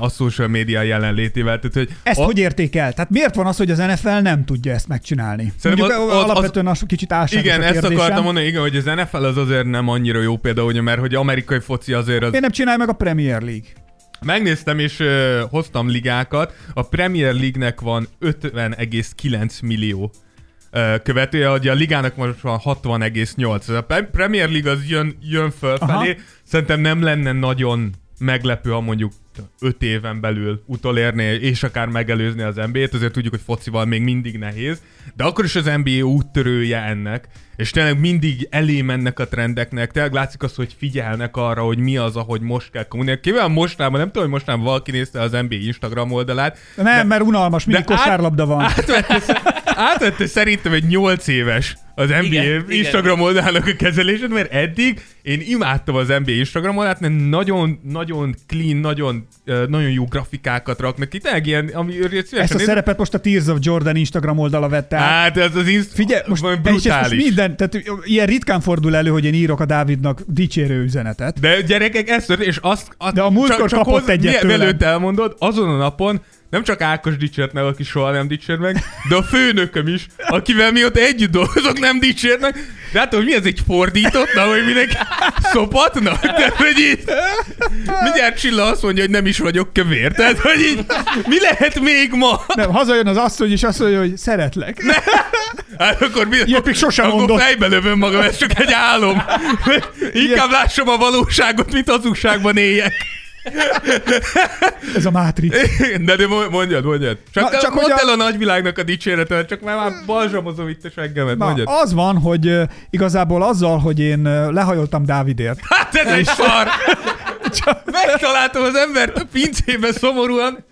a social média jelenlétével. Tehát, hogy Ezt a, hogy értékel? Tehát miért van az, hogy az NFL nem tudja ezt megcsinálni? Szerintem Mondjuk az- az- alapvetően az, kicsit álságos Igen, a ezt akartam mondani, igen, hogy az NFL az azért nem annyira jó példa, ugye, mert hogy amerikai foci azért az Miért nem csinálja meg a Premier League? Megnéztem és ö, hoztam ligákat. A Premier League-nek van 50,9 millió ö, követője, hogy a ligának most van 60,8. A Pre- Premier League az jön, jön fölfelé. Aha. Szerintem nem lenne nagyon meglepő, ha mondjuk 5 éven belül utolérni, és akár megelőzni az NBA-t, azért tudjuk, hogy focival még mindig nehéz, de akkor is az NBA úttörője ennek, és tényleg mindig elé mennek a trendeknek, tényleg látszik az, hogy figyelnek arra, hogy mi az, ahogy most kell kommunikálni. Kivel mostában, nem tudom, hogy mostában valaki nézte az NBA Instagram oldalát, Nem, mert unalmas, mindig de át- kosárlabda van. átvette, átvette szerintem egy 8 éves az NBA Igen, igen, igen. Instagram oldalának a kezelését, mert eddig én imádtam az NBA Instagram oldalát, mert nagyon, nagyon clean, nagyon, nagyon jó grafikákat raknak ki, tényleg ilyen, ami Ezt a szerepet most a Tears of Jordan Instagram oldala vette át. Hát ez az inst- Figyelj, most, valami és most brutális. minden, tehát ilyen ritkán fordul elő, hogy én írok a Dávidnak dicsérő üzenetet. De gyerekek, ez történt, és azt... azt De a múltkor kapott egyet mi- tőlem. Mielőtt elmondod, azon a napon nem csak Ákos dicsért meg, aki soha nem dicsért meg, de a főnököm is, akivel mióta együtt dolgozok, nem dicsért meg. De hát, hogy mi ez egy fordított, na, hogy mindenki szopatnak? De hogy így, mindjárt Csilla azt mondja, hogy nem is vagyok kövér. Tehát, hogy így, mi lehet még ma? Nem, hazajön az asszony, és azt mondja, hogy szeretlek. Hát akkor mi? Ilyet még sosem akkor mondott. fejbe lövöm magam, ez csak egy álom. Inkább lássam a valóságot, mint hazugságban éljek. <laughs> Ez a Matrix. De, de mo- mondjad, mondjad. Csak, Na, csak csak mondd hogy a- el a nagyvilágnak a dicséretet, csak már, már balzsamozom itt a seggemet, Na, mondjad. az van, hogy igazából azzal, hogy én lehajoltam Dávidért. Hát ez egy szar! <laughs> Megtaláltam az embert a pincében szomorúan,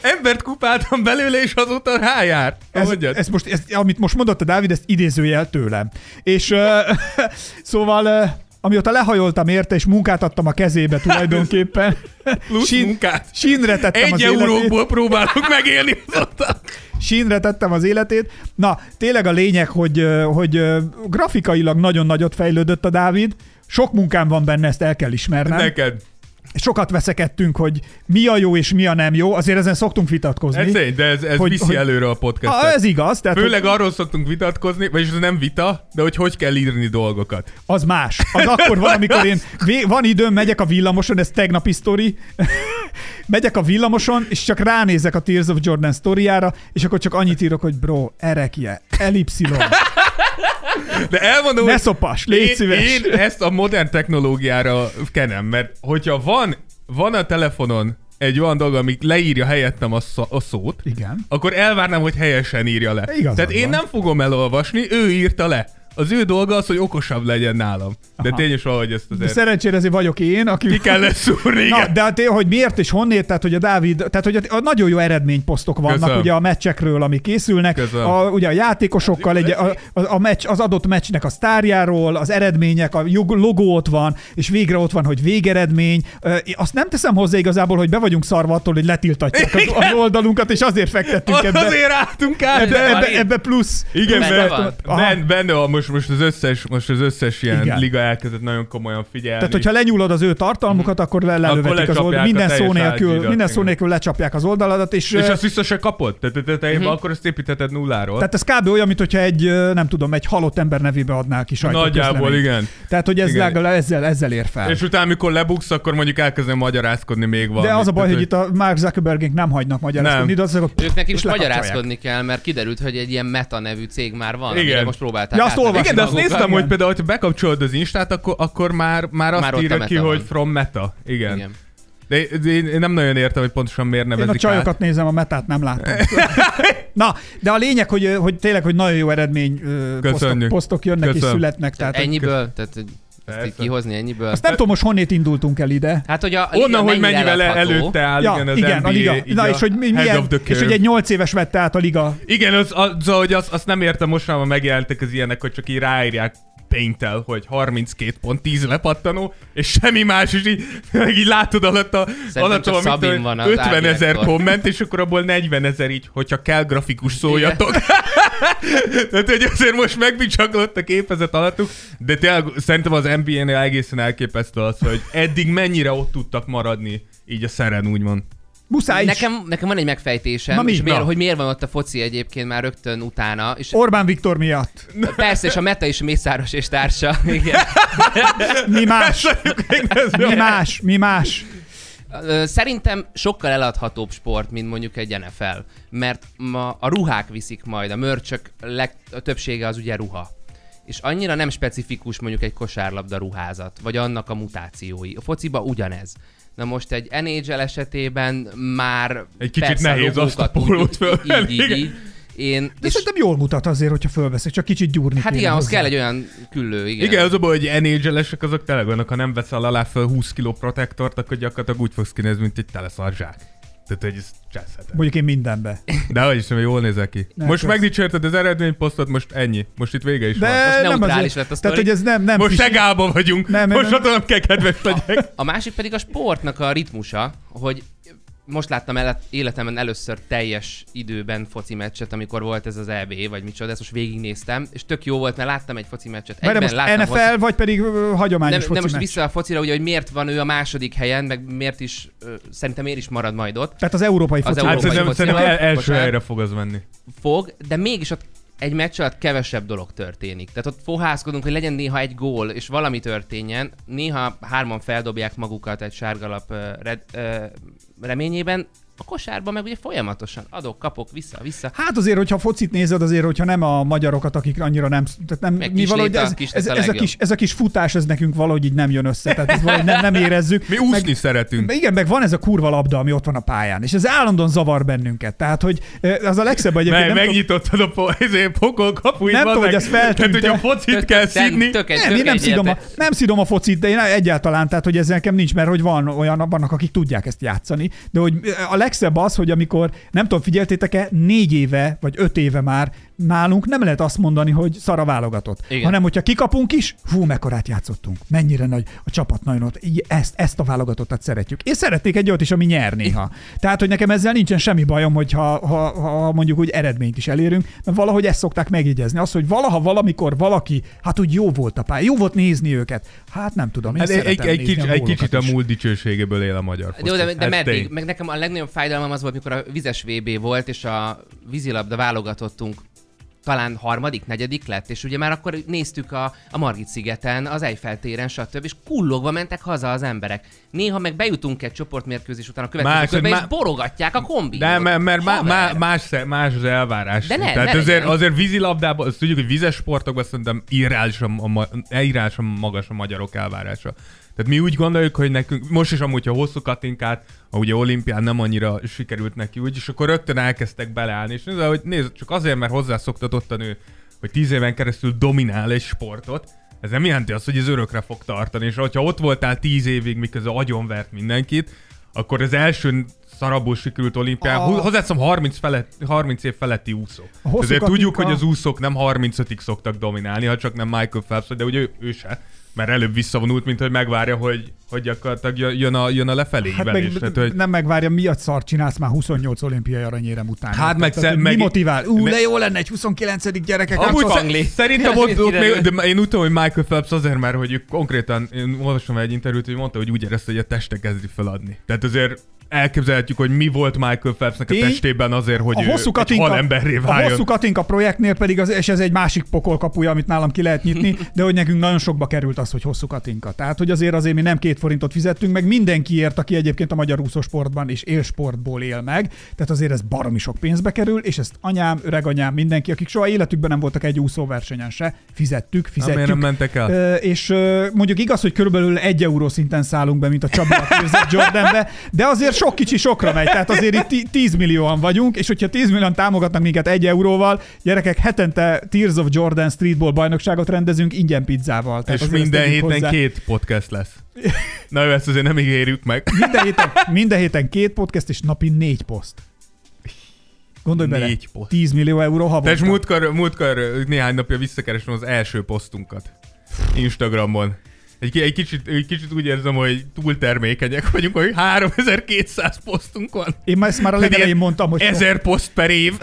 embert kupáltam belőle, és azóta rájár. Ez, Mondjad. ez most, ez, amit most mondott a Dávid, ezt idézőjel tőlem. És ö, <laughs> szóval, ö, amióta lehajoltam érte, és munkát adtam a kezébe tulajdonképpen, <laughs> Plusz sín- munkát. sínre tettem Egy az életét. euróból próbálok megélni azóta. sínre tettem az életét. Na, tényleg a lényeg, hogy, hogy grafikailag nagyon nagyot fejlődött a Dávid, sok munkám van benne, ezt el kell ismernem. Neked. Sokat veszekedtünk, hogy mi a jó és mi a nem jó, azért ezen szoktunk vitatkozni. Ez tény, de ez, ez Hogy- viszi hogy- előre a podcastet. Ah, ez igaz, tehát Főleg hogy arról szoktunk vitatkozni, vagyis ez nem vita, de hogy hogy kell írni dolgokat. az más. Az akkor van, amikor én van időm, megyek a villamoson, ez tegnapi sztori, <laughs> megyek a villamoson, és csak ránézek a Tears of Jordan sztoriára, és akkor csak annyit írok, hogy bro, erekje, elipszilon, De elmondom, ne szopas, légy én, szíves. én ezt a modern technológiára kenem, mert hogyha van, van a telefonon egy olyan dolog, amik leírja helyettem a, szó, a szót, Igen. akkor elvárnám, hogy helyesen írja le. Igazad Tehát én van. nem fogom elolvasni, ő írta le. Az ő dolga az, hogy okosabb legyen nálam. De Aha. tényleg valahogy ezt De azért szerencsére azért vagyok én, aki... ki kell lesz szúrni. Na, de hát, hogy miért és honnét, tehát hogy a Dávid, tehát hogy a, a nagyon jó eredményposztok vannak Köszönöm. ugye a meccsekről, amik készülnek, Köszönöm. a, ugye a játékosokkal, egy, a, a, a meccs, az adott meccsnek a sztárjáról, az eredmények, a logó ott van, és végre ott van, hogy végeredmény. Azt nem teszem hozzá igazából, hogy be vagyunk szarva attól, hogy letiltatják az, az oldalunkat, és azért fektettünk ebbe. Azért álltunk át. Ebbe, Ebbe ebbe, plusz. Igen, Benne mert van. Aha. ben, benne van most, most, az összes, most az összes ilyen Igen. Liga elkezdett nagyon komolyan figyelni. Tehát, hogyha lenyúlod az ő tartalmukat, akkor le, lelövetik az lecsapják oldal. a Minden szó nélkül, minden szó nélkül lecsapják az oldaladat, és, és azt vissza se kapod? Tehát te, te, Mhm. akkor ezt építheted nulláról. Tehát ez kb. olyan, mint hogyha egy, nem tudom, egy halott ember nevébe adnál ki Nagyjából igen. Tehát, hogy ez Igen. legalább ezzel, ezzel ér fel. És utána, amikor lebuksz, akkor mondjuk elkezdem magyarázkodni még valamit. De az a baj, Tehát, hogy itt a Mark Zuckerbergénk nem hagynak magyarázkodni, Nem. de azok Ők neki és most lekapcsolják. magyarázkodni kell, mert kiderült, hogy egy ilyen Meta nevű cég már van, Igen. amire most próbálták Ja, azt olvastam. Igen, de azt néztem, igen. hogy például, ha bekapcsolod az Instát, akkor, akkor már, már azt Már írja ki, hogy van. from Meta. Igen. Igen. De, én, én nem nagyon értem, hogy pontosan miért Én a nevezik csajokat át. nézem, a metát nem látom. <laughs> Na, de a lényeg, hogy, hogy tényleg, hogy nagyon jó eredmény ö, posztok, Köszönjük. posztok jönnek és Köszönöm. születnek. Tehát, hogy- Ennyiből? Tehát hogy ezt így kihozni ennyiből? Azt nem tudom, most honnét indultunk el ide. Hát, hogy a, Onnan, hogy mennyivel előtte áll, Ja, igen, az igen, NBA, a liga. így Na, a és hogy, milyen, és hogy egy 8 éves vette át a liga. Igen, az, az, hogy azt, azt nem értem, most már megjelentek az ilyenek, hogy csak így ráírják paintel, hogy 32 pont 10 lepattanó, és semmi más, és így, így látod alatt a, alatt a mit van az 50 ezer komment, és akkor abból 40 ezer így, hogyha kell grafikus szóljatok. <laughs> Tehát, hogy azért most megbicsaklott a képezet alattuk, de tényleg szerintem az NBA-nél egészen elképesztő az, hogy eddig mennyire ott tudtak maradni így a szeren, úgymond. Muszáj is. Nekem, nekem van egy megfejtésem, Na mi? és miért, Na. hogy miért van ott a foci egyébként már rögtön utána. És Orbán Viktor miatt. persze, és a Meta is Mészáros és társa. Igen. Mi más? Mi más? Mi más? Szerintem sokkal eladhatóbb sport, mint mondjuk egy NFL, mert ma a ruhák viszik majd, a mörcsök leg, a többsége az ugye ruha. És annyira nem specifikus mondjuk egy kosárlabda ruházat, vagy annak a mutációi. A fociba ugyanez. Na most egy NHL esetében már Egy kicsit nehéz azt a pólót így, fölvenni, így, így. Én, De és, szerintem jól mutat azért, hogyha fölveszek, csak kicsit gyúrni hát igen, hozzá. kell egy olyan küllő, igen. Igen, az a baj, hogy NHL-esek azok tényleg olyanok, ha nem veszel alá fel 20 kg protektort, akkor gyakorlatilag úgy fogsz kinézni, mint egy teleszarzsák. Tehát, hogy ez. Mondjuk én mindenbe. De hogy is, jól nézel ki. Nem, most persze. megdicsérted az eredményposztot, most ennyi. Most itt vége is van. De Most nem azért, lett a Tehát, sztori. hogy ez nem, nem Most egálban vagyunk. Nem, nem, most nem. nem kell kedves legyek. A másik pedig a sportnak a ritmusa, hogy most láttam el, életemben először teljes időben foci meccset, amikor volt ez az EB, vagy micsoda, ezt most végignéztem, és tök jó volt, mert láttam egy foci meccset. Egyben most láttam NFL, foci- vagy pedig ö, hagyományos nem, foci nem most meccs? vissza a focira, ugye, hogy miért van ő a második helyen, meg miért is, ö, szerintem miért is marad majd ott. Tehát az európai Az foci. Hát európai szerintem, foci. szerintem el, első helyre fog az menni. Fog, de mégis ott egy meccs alatt kevesebb dolog történik. Tehát ott fohászkodunk, hogy legyen néha egy gól, és valami történjen. Néha hárman feldobják magukat egy sárgalap ö, red, ö, reményében. A kosárban meg ugye folyamatosan adok, kapok, vissza, vissza. Hát azért, hogyha focit nézed, azért, hogyha nem a magyarokat, akik annyira nem... Tehát nem Meg mi kis valahogy léte, ez, kis ez, ez, a kis, ez a kis futás, ez nekünk valahogy így nem jön össze. Tehát ez valahogy nem, nem érezzük. <laughs> Mi úszni szeretünk. Igen, meg van ez a kurva labda, ami ott van a pályán, és ez állandóan zavar bennünket. Tehát, hogy az a legszebb egyébként. Meg, nem tudom- megnyitottad a po- <laughs> ezért pokol kapuit. Nem tudom, hogy ez feltűnt-e. Tehát, hogy a focit kell szidni. Tök, Nem, tök én nem szidom, a, nem szidom a focit, de én egyáltalán, tehát hogy ezzel nekem nincs, mert hogy van olyan, vannak, akik tudják ezt játszani, de hogy a legszebb az, hogy amikor, nem tudom, figyeltétek-e, négy éve, vagy öt éve már nálunk nem lehet azt mondani, hogy szara válogatott, Igen. hanem hogyha kikapunk is, hú, mekkorát játszottunk, mennyire nagy a csapat nagyon ott, ezt, ezt a válogatottat szeretjük. Én szeretnék egy olyat is, ami nyer néha. Tehát, hogy nekem ezzel nincsen semmi bajom, hogy ha, ha, ha mondjuk úgy eredményt is elérünk, mert valahogy ezt szokták megjegyezni. Az, hogy valaha valamikor valaki, hát úgy jó volt a pálya, jó volt nézni őket. Hát nem tudom, én Hát egy, egy, kicsit, a egy kicsit a múlt dicsőségéből él a magyar foci. De, de, de Ez meddig? tény. Meg nekem a legnagyobb fájdalmam az volt, mikor a vizes VB volt, és a vízilabda válogatottunk talán harmadik, negyedik lett, és ugye már akkor néztük a, a Margit szigeten, az Eiffel téren, stb. és kullogva mentek haza az emberek. Néha meg bejutunk egy csoportmérkőzés után a következő Más, körbe, és borogatják a kombinot. De mert, mert má, más, más az elvárás. De ne, Tehát ne azért, legyen. azért vízilabdában, azt tudjuk, hogy vizes sportokban szerintem irreálisan, a, irreálisan magas a magyarok elvárása. Tehát mi úgy gondoljuk, hogy nekünk, most is amúgy, ha hosszú katinkát, ha ugye olimpián nem annyira sikerült neki úgy, és akkor rögtön elkezdtek beleállni, és nézd, hogy nézd, csak azért, mert hozzászoktatott a nő, hogy tíz éven keresztül dominál egy sportot, ez nem jelenti azt, hogy ez örökre fog tartani, és ha ott voltál tíz évig, miközben agyonvert mindenkit, akkor az első szarabból sikerült olimpián, A- hozzáteszem 30, felett, 30 év feletti úszó. Ezért tudjuk, hogy az úszók nem 35-ig szoktak dominálni, ha csak nem Michael Phelps, de ugye ő, ő se. Mert előbb visszavonult, mint hogy megvárja, hogy, hogy gyakorlatilag jön- jön a, jön a lefelé Hát meg, Tehát, hogy nem megvárja, miatt szar csinálsz már 28 olimpiai aranyérem után. Hát meg Tehát, meg- mi motivál? Ú, de jó lenne egy 29. gyerekek. Amúgy Fangli. Szerintem <laughs> ott, ott még, de én úgy tudom, hogy Michael Phelps azért, mert hogy konkrétan, én olvastam egy interjút, hogy mondta, hogy úgy érezte, hogy a teste kezdi feladni. Tehát azért elképzelhetjük, hogy mi volt Michael Phelpsnek a testében azért, hogy a hosszú egy katinka, halemberré a váljon. hosszú katinka projektnél pedig, az, és ez egy másik pokolkapuja, amit nálam ki lehet nyitni, de hogy nekünk nagyon sokba került az, hogy hosszú katinka. Tehát, hogy azért azért mi nem két forintot fizettünk, meg mindenkiért, aki egyébként a magyar úszósportban és élsportból él meg. Tehát azért ez baromi sok pénzbe kerül, és ezt anyám, öreganyám, mindenki, akik soha életükben nem voltak egy úszóversenyen se, fizettük, fizetjük. miért nem mentek el? És mondjuk igaz, hogy körülbelül egy euró szinten szállunk be, mint a Csabi a Jordanbe, de azért sok kicsi sokra megy, tehát azért itt ti- 10 millióan vagyunk, és hogyha 10 millióan támogatnak minket egy euróval, gyerekek, hetente Tears of Jordan streetball bajnokságot rendezünk ingyen pizzával. Tehát És minden héten hozzá. két podcast lesz. Na jó, ezt azért nem ígérjük meg. Minden héten, minden héten két podcast, és napi négy poszt. Gondolj bele, Négy poszt. 10 millió euró és havonta. múltkor, múltkor néhány napja visszakeresem az első posztunkat. Instagramon. Egy, egy, kicsit, egy kicsit úgy érzem, hogy túl termékenyek vagyunk, hogy 3200 posztunk van. Én már ezt már a legelején mondtam, hogy sok. 1000 poszt per év. <laughs>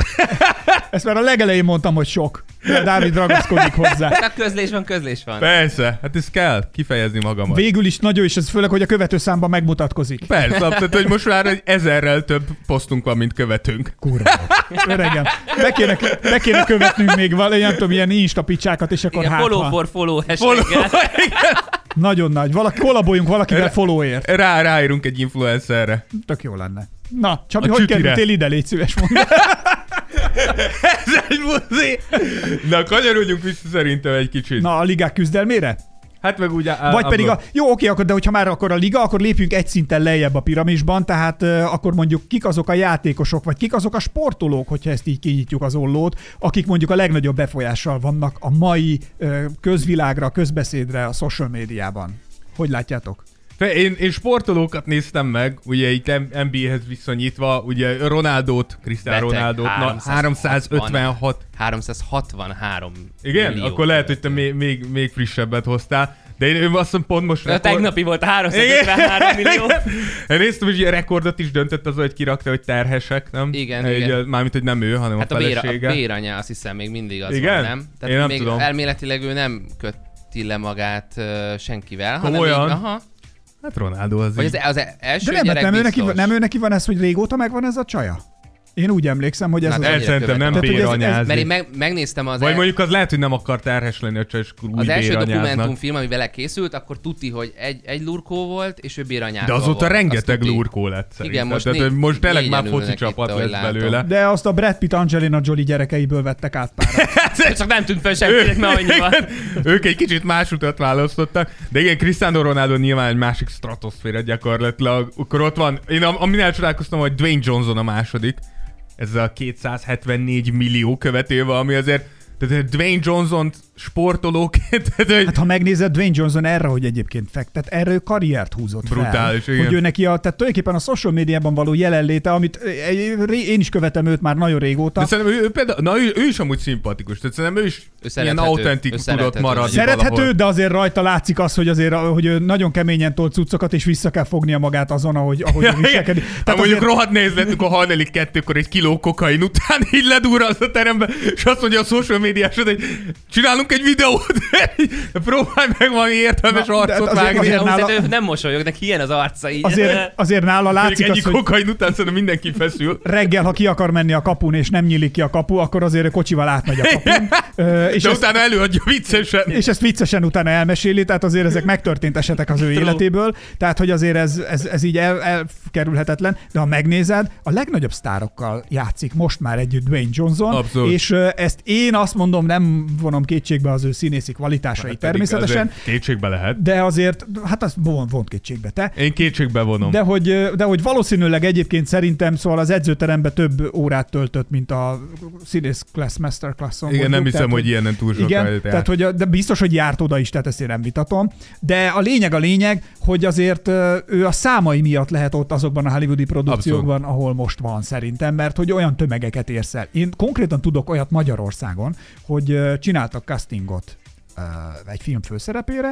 Ezt már a legelején mondtam, hogy sok. De Dávid ragaszkodik hozzá. Hát közlés van, közlés van. Persze, hát ez kell kifejezni magamat. Végül is nagyon, és ez főleg, hogy a követőszámban megmutatkozik. Persze, tehát hogy most már egy ezerrel több posztunk van, mint követünk. Kurva. Öregem. Be kéne, be kéne követnünk még valami, nem tudom, ilyen insta picsákat, és akkor Igen, hát, follow for follow Follow. Nagyon nagy. Valaki, kollaboljunk valakivel followért. Rá, ráírunk egy influencerre. Tök jó lenne. Na, Csabi, A hogy csütire. kerültél ide? Légy szíves mondd. <laughs> Ez egy buzi! Na, kanyarodjunk vissza szerintem egy kicsit. Na, a ligák küzdelmére? Hát meg úgy... á- Vagy pedig a... Jó, oké, akkor, de hogyha már akkor a liga, akkor lépjünk egy szinten lejjebb a piramisban, tehát uh, akkor mondjuk kik azok a játékosok, vagy kik azok a sportolók, hogyha ezt így kinyitjuk az ollót, akik mondjuk a legnagyobb befolyással vannak a mai uh, közvilágra, közbeszédre a social médiában. Hogy látjátok? Én, én sportolókat néztem meg, ugye itt NBA-hez viszonyítva, ugye Ronaldót, Cristiano Ronaldót, na, 356. 363 Igen? millió. Akkor lehet, hogy te még, még, még frissebbet hoztál. De én, én azt hiszem pont most... De a tegnapi volt 353 <laughs> millió. Igen. Én néztem, hogy ilyen rekordot is döntött az, hogy kirakta, hogy terhesek, nem? Igen, Egy, igen. Mármint, hogy nem ő, hanem Hát a a, bér, a felesége. béranya azt hiszem még mindig az Igen? van, nem? Tehát Én nem még tudom. elméletileg ő nem köti le magát uh, senkivel, hanem Komolyan? még, aha. Hát Ronaldo az így. az, az első De nem, gyerek nem, ő neki, biztos. nem ő neki van ez, hogy régóta megvan ez a csaja? Én úgy emlékszem, hogy ez Na, az... El szerintem nem ez- béranyázni. Mert én meg, megnéztem az, Vagy el, mondjuk az lehet, hogy nem akar terhes lenni, hogy csak úgy az első dokumentumfilm, ami vele készült, akkor tuti, hogy egy, egy lurkó volt, és ő béranyázva De azóta volt. rengeteg tuti. lurkó lett szerintem. Igen, most Tehát, most tényleg már foci itt, csapat ahogy lesz belőle. De azt a Brad Pitt Angelina Jolie gyerekeiből vettek át pár. <laughs> Csak nem tűnt fel senkinek, ők egy kicsit más utat választottak, de igen, Cristiano Ronaldo nyilván egy másik stratoszféra gyakorlatilag. Akkor ott van, én am- amin elcsodálkoztam, hogy Dwayne Johnson a második, ezzel a 274 millió követővel, ami azért Tehát Dwayne Johnson sportolóként, <laughs> tehát, hogy Hát ha megnézed Dwayne Johnson erre, hogy egyébként fektet, erre ő karriert húzott Brutális, fel. igen. Hogy ő neki a, tehát tulajdonképpen a social médiában való jelenléte, amit én is követem őt már nagyon régóta. de szerintem ő, ő, például, na, ő, ő is amúgy szimpatikus, tehát szerintem ő is Ő ilyen autentikus tudott szerethető. maradni Szerethető, valahol. de azért rajta látszik az, hogy azért hogy ő nagyon keményen tolt cuccokat, és vissza kell fognia magát azon, ahogy, ahogy Ja, <laughs> viselkedik. igen. Hát mondjuk rohadt néz lett, amikor hajnali kettőkor egy kiló kokain után <laughs> így ledurralsz a terembe, és azt mondja a social médiásod, hogy csinálunk egy videót, <laughs> próbálj meg valami értelmes Na, de arcot azért- vágni. azért nála- ő nem mosolyog, neki ilyen az arca így. Azért, azért nála látszik az, hogy kokain után szerintem mindenki feszül. reggel, ha ki akar menni a kapun, és nem nyílik ki a kapu, akkor azért kocsival átmegy a kapun. <laughs> Ö, és De ezt, utána előadja viccesen. és ezt viccesen utána elmeséli, tehát azért ezek megtörtént esetek az ő életéből, tehát hogy azért ez, ez, ez így el, elkerülhetetlen, de ha megnézed, a legnagyobb sztárokkal játszik most már együtt Dwayne Johnson, Abszolút. és ezt én azt mondom, nem vonom kétségbe az ő színészi kvalitásait természetesen, Azért Kétségbe lehet. de azért, hát azt von, vont kétségbe te, Én kétségbe vonom. de hogy, de hogy valószínűleg egyébként szerintem szóval az edzőteremben több órát töltött, mint a színész class masterclasson. Igen, mondjuk, nem hiszem, tehát, hogy ilyenen túl sokáig Igen, tehát hogy, de biztos, hogy járt oda is, tehát ezt én nem vitatom. De a lényeg a lényeg, hogy azért ő a számai miatt lehet ott azokban a hollywoodi produkciókban, ahol most van szerintem, mert hogy olyan tömegeket érsz el. Én konkrétan tudok olyat Magyarországon, hogy csináltak castingot egy film főszerepére,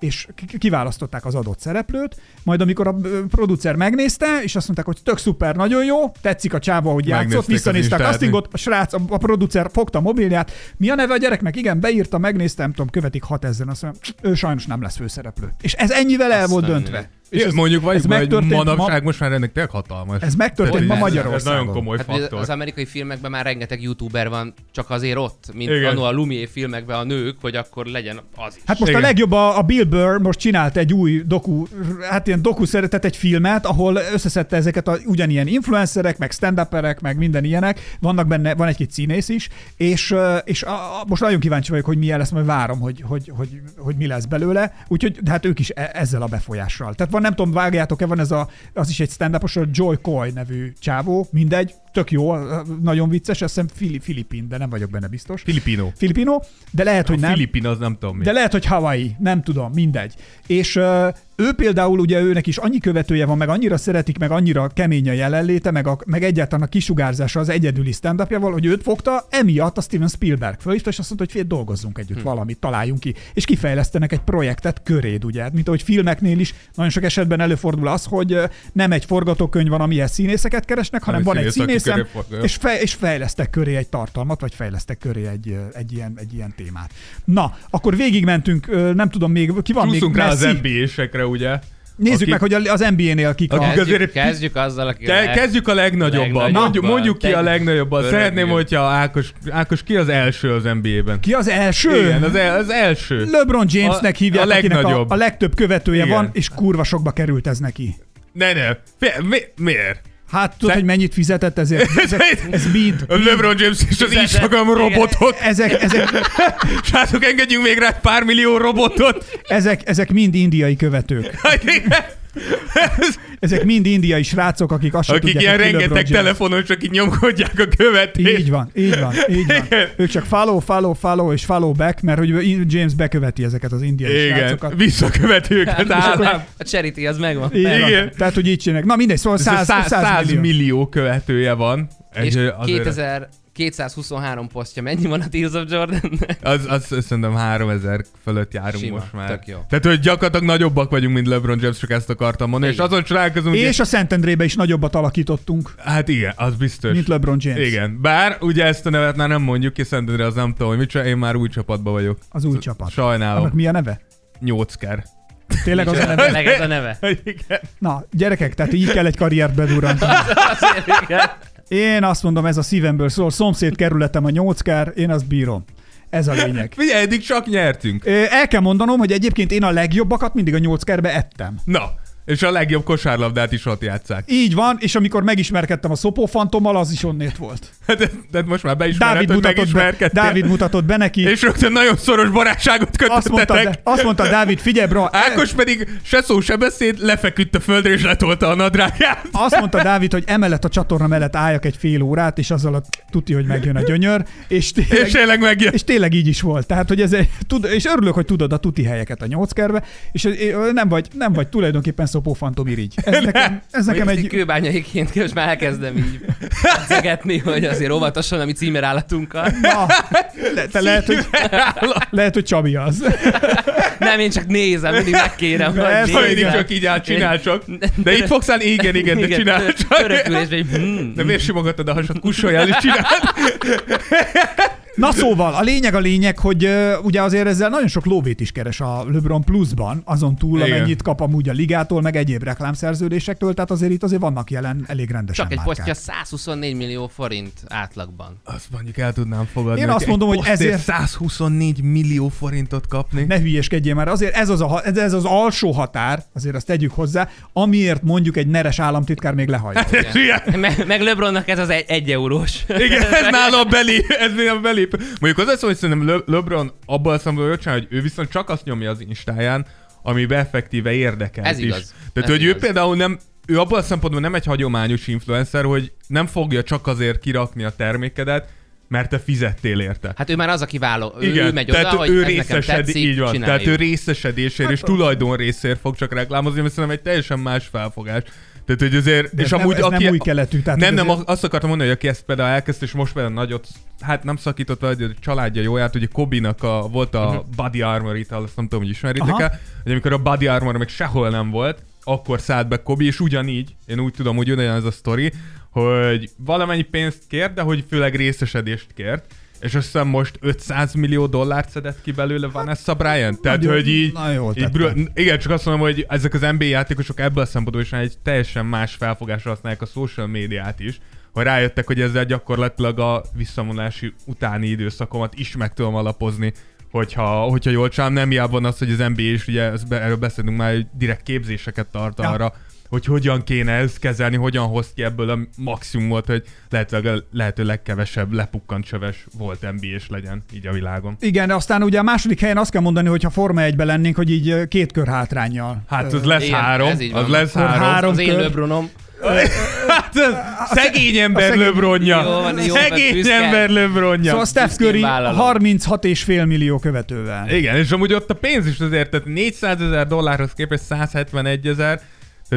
és ki- kiválasztották az adott szereplőt, majd amikor a producer megnézte, és azt mondták, hogy tök szuper, nagyon jó, tetszik a csáva, hogy játszott, visszanézte a castingot, a srác, a, a producer fogta a mobilját, mi a neve a gyereknek? Igen, beírta, megnézte, nem tudom, követik 6000 azt mondja, ő sajnos nem lesz főszereplő. És ez ennyivel el Azt volt döntve. mindenit. És ez, mondjuk vagy, ez vagy megtörtént manapság ma- most már ennek tényleg hatalmas. ez megtörtént Hogy ma ez- Ez Magyarországon. nagyon komoly Hát faktor. az amerikai filmekben már rengeteg youtuber van, csak azért ott, mint Igen. annó a Lumière filmekben a nők, hogy akkor legyen az is. Hát most Igen. a legjobb a, a Bill Burr most csinált egy új doku, hát ilyen doku szeretett egy filmet, ahol összeszedte ezeket a ugyanilyen influencerek, meg stand meg minden ilyenek, vannak benne, van egy-két színész is, és, és a, a, most nagyon kíváncsi vagyok, hogy milyen lesz, majd várom, hogy, hogy, hogy, hogy mi lesz belőle, úgyhogy de hát ők is e- ezzel a befolyással. Tehát van, nem tudom, vágjátok-e, van ez a, az is egy stand a Joy Coy nevű csávó, mindegy, tök jó, nagyon vicces, azt hiszem Fili- Filipin, de nem vagyok benne biztos. Filipino. Filipino, de lehet, hogy nem. Filipin az nem tudom mi. De lehet, hogy Hawaii, nem tudom, mindegy. És ö, ő például ugye őnek is annyi követője van, meg annyira szeretik, meg annyira kemény a jelenléte, meg, a, meg egyáltalán a kisugárzása az egyedüli stand hogy őt fogta, emiatt a Steven Spielberg fölhívta, és azt mondta, hogy fél dolgozzunk együtt hm. valamit, találjunk ki. És kifejlesztenek egy projektet köréd, ugye? Mint ahogy filmeknél is nagyon sok esetben előfordul az, hogy nem egy forgatókönyv van, amihez színészeket keresnek, hanem van egy színészem, és, fej, és fejlesztek köré egy tartalmat, vagy fejlesztek köré egy, egy, ilyen, egy ilyen témát. Na, akkor végigmentünk, nem tudom még, ki van Csúszunk még rá az Messi? NBA-sekre, ugye? Nézzük Aki- meg, hogy az NBA-nél kik Akik a... Kezdjük, azért kezdjük azzal, aki Ke- a kezdjük a legnagyobban. Legnagyobban. Mondjuk, mondjuk ki a legnagyobban. Szeretném, hogyha Ákos, Ákos ki az első az NBA-ben? Ki az első? Igen, az, el, az első. LeBron Jamesnek A- hívják, a akinek a, legnagyobb. a legtöbb követője Igen. van, és kurva sokba került ez neki. Ne, ne. Fi- mi, miért? Hát tudod, Te- hogy mennyit fizetett ezért? <laughs> Ezek, ez mind. A LeBron James és az. Instagram robotot. Ezek, ezek, <laughs> Srácok, engedjünk még rá pár millió robotot. ezek, ezek mind indiai követők. <laughs> Ezek mind indiai srácok, akik azt sem Akik tudják, ilyen rengeteg telefonon csak így nyomkodják a követést. Így van, így van, így van. Igen. Ők csak follow, follow, follow és follow back, mert hogy James beköveti ezeket az indiai Igen, srácokat. visszaköveti őket állam. A charity az megvan. Igen. Tehát, hogy így csinálják. Na mindegy, szóval Ez 100, 100, 100, 100 millió. millió követője van. És Egy- azért- 2000, 223 posztja, mennyi van a Tears of Jordannek? Az, az, az szerintem 3000 fölött járunk Sima, most már. tök jó. Tehát, hogy gyakorlatilag nagyobbak vagyunk, mint LeBron James, csak ezt akartam mondani. Igen. És azon csodálkozunk. És a Szentendrébe is nagyobbat alakítottunk, Hát igen, az biztos. mint LeBron James. Igen, bár ugye ezt a nevet már nem mondjuk ki, Szentendre az nem tudom, hogy mit én már új csapatban vagyok. Az új csapat. Sajnálom. Annak mi a neve? Nyolcker. Tényleg az a neve? Tényleg ez a neve. <laughs> Igen. Na, gyerekek, tehát így kell egy karriert bedurrantani. <laughs> Azért, igen. Én azt mondom, ez a szívemből szól, szomszéd kerületem a nyolckár, én azt bírom. Ez a lényeg. Figyelj, eddig csak nyertünk. El kell mondanom, hogy egyébként én a legjobbakat mindig a nyolckerbe ettem. Na, És a legjobb kosárlabdát is ott játszák. Így van, és amikor megismerkedtem a szopófantommal, az is onnét volt. De, <laughs> de most már beismered, Dávid mutatott, be. Dávid mutatott be neki. És rögtön nagyon szoros barátságot azt mondta, kötöttetek. azt mondta Dávid, figyelj bro, Ákos pedig se szó, se beszéd, lefeküdt a földre és letolta a nadrágját. azt mondta Dávid, hogy emellett a csatorna mellett álljak egy fél órát, és azzal a tuti, hogy megjön a gyönyör, és tényleg, És tényleg megjött. és tényleg így is volt. Tehát, hogy ez és örülök, hogy tudod a tuti helyeket a nyolckerbe, és nem vagy, nem vagy tulajdonképpen szopófantom irigy. Ez <laughs> nekem, ez nekem egy... kőbányaiként most már elkezdem így edzegetni, hogy azért óvatosan a mi címerállatunkkal. Na, le, <laughs> te lehet, hogy, lehet, hogy Csabi az. <laughs> Nem, én csak nézem, mindig megkérem. hogy Persze, nézd Mindig csak így át, csinál csak. De itt fogsz állni, igen, igen, de csinál csak. Törökülésben, így, hmm. De miért simogatod a hasad? Kussoljál és csináld. Na szóval, a lényeg a lényeg, hogy uh, ugye azért ezzel nagyon sok lóvét is keres a LeBron Plusban, azon túl, Igen. amennyit kap amúgy a ligától, meg egyéb reklámszerződésektől, tehát azért itt azért vannak jelen elég rendesen Csak egy márkák. posztja 124 millió forint átlagban. Azt mondjuk el tudnám fogadni. Én azt mondom, hogy ezért- 124 millió forintot kapni. Ne hülyeskedjél már, azért ez az, a, ez, ez az alsó határ, azért azt tegyük hozzá, amiért mondjuk egy neres államtitkár még ilyen. <laughs> Meg, meg LeBronnak ez az egy, egy eurós. Igen, ez <laughs> nála belép, ez nála belép. Mondjuk az lesz, hogy szerintem Le- LeBron abban a szemben hogy hogy ő viszont csak azt nyomja az instáján, ami effektíve érdekel. Ez is. igaz. Tehát, Ez hogy ő igaz. például nem, ő abban a szempontból nem egy hagyományos influencer, hogy nem fogja csak azért kirakni a termékedet, mert te fizettél érte. Hát ő már az, aki váló. Ő, Igen, ő megy tehát oda, hogy ő nekem részesed, tetszik, így van. Tehát ő részesedésért Hát és tulajdon részért fog csak reklámozni, mert szerintem egy teljesen más felfogás. Tehát, hogy azért, De és nem- amúgy ez nem aki, új keletű, tehát nem, nem, azért- azt akartam mondani, hogy aki ezt például elkezdte, és most például nagyot, hát nem szakított vele, hogy a családja jó járt, ugye Kobinak a, volt a uh-huh. Body Armor itt, azt nem tudom, hogy ismeritek el, hogy amikor a Body Armor még sehol nem volt, akkor szállt be Kobi, és ugyanígy, én úgy tudom, hogy ugyanaz a sztori, hogy valamennyi pénzt kért, de hogy főleg részesedést kért, és azt hiszem most 500 millió dollárt szedett ki belőle Vanessa Bryant. Tehát, Nagyon- hogy így, nagyon jól így tette. brü- igen, csak azt mondom, hogy ezek az NBA játékosok ebből a szempontból is egy teljesen más felfogásra használják a social médiát is, hogy rájöttek, hogy ezzel gyakorlatilag a visszavonulási utáni időszakomat is meg tudom alapozni, hogyha, hogyha jól csinálom, nem hiába van az, hogy az NBA is, ugye ezt erről beszélünk már, hogy direkt képzéseket tart Ja. arra, hogy hogyan kéne ezt kezelni, hogyan hoz ki ebből a maximumot, hogy lehetőleg a lehető legkevesebb lepukkant csöves volt NBA-s legyen így a világon. Igen, de aztán ugye a második helyen azt kell mondani, hogy ha Forma 1 lennénk, hogy így két kör hátrányjal. Hát az lesz igen, három, ez így az lesz három. három Az én. LeBronom. <laughs> Hát ez szegény ember szegény- löbronja. Jó van, jó Szegény ember löbronja. Szóval Steph Curry vállalom. 36,5 millió követővel. Igen, és amúgy ott a pénz is azért, tehát 400 ezer dollárhoz képest 171 ezer,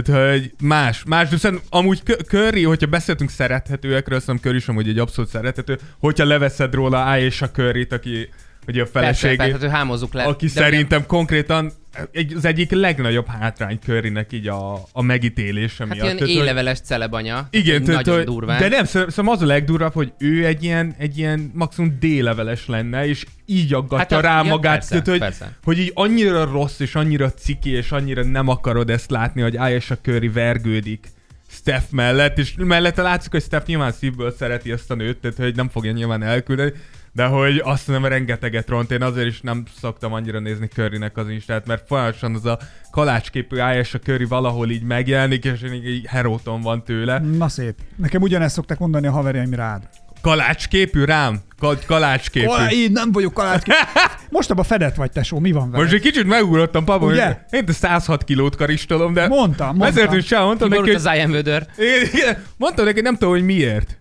tehát, hogy más, más, de szerintem amúgy Curry, hogyha beszéltünk szerethetőekről, szerintem Curry is amúgy egy abszolút szerethető, hogyha leveszed róla Aisha Curryt, aki ugye a feleségét, persze, hát ő hámozzuk le. aki De szerintem konkrétan egy, az egyik legnagyobb hátrány Currynek így a, a megítélése Hát miatt. ilyen Tehát, hogy- éleveles celebanya. Igen, tehát, nagyon hogy- durván. De nem, szerintem az a legdurvább, hogy ő egy ilyen, egy ilyen maximum D-leveles lenne, és így aggatja Hát hát a- rá ja, magát, persze, tehát, hogy, persze. hogy így annyira rossz, és annyira ciki, és annyira nem akarod ezt látni, hogy Ayesha Curry vergődik Steph mellett, és mellette látszik, hogy Steph nyilván szívből szereti ezt a nőt, tehát hogy nem fogja nyilván elküldeni, de hogy azt nem rengeteget ront, én azért is nem szoktam annyira nézni Currynek az instát, mert folyamatosan az a kalácsképű Ayesha Curry valahol így megjelenik, és így, így heróton van tőle. Na szép. Nekem ugyanezt szokták mondani a haverjaim rád. Kalácsképű rám? Ka- kalácsképű. Olá, én nem vagyok kalácski. <laughs> Most abban fedett vagy, tesó, mi van vele? Most egy kicsit megugrottam, papa, Ugye? hogy én te 106 kilót karistolom, de Mondtam, mondtam. ezért is sem mondtam neki, Kiborult hogy... az Vödör. <laughs> Igen, igen, mondtam neki, nem tudom, hogy miért.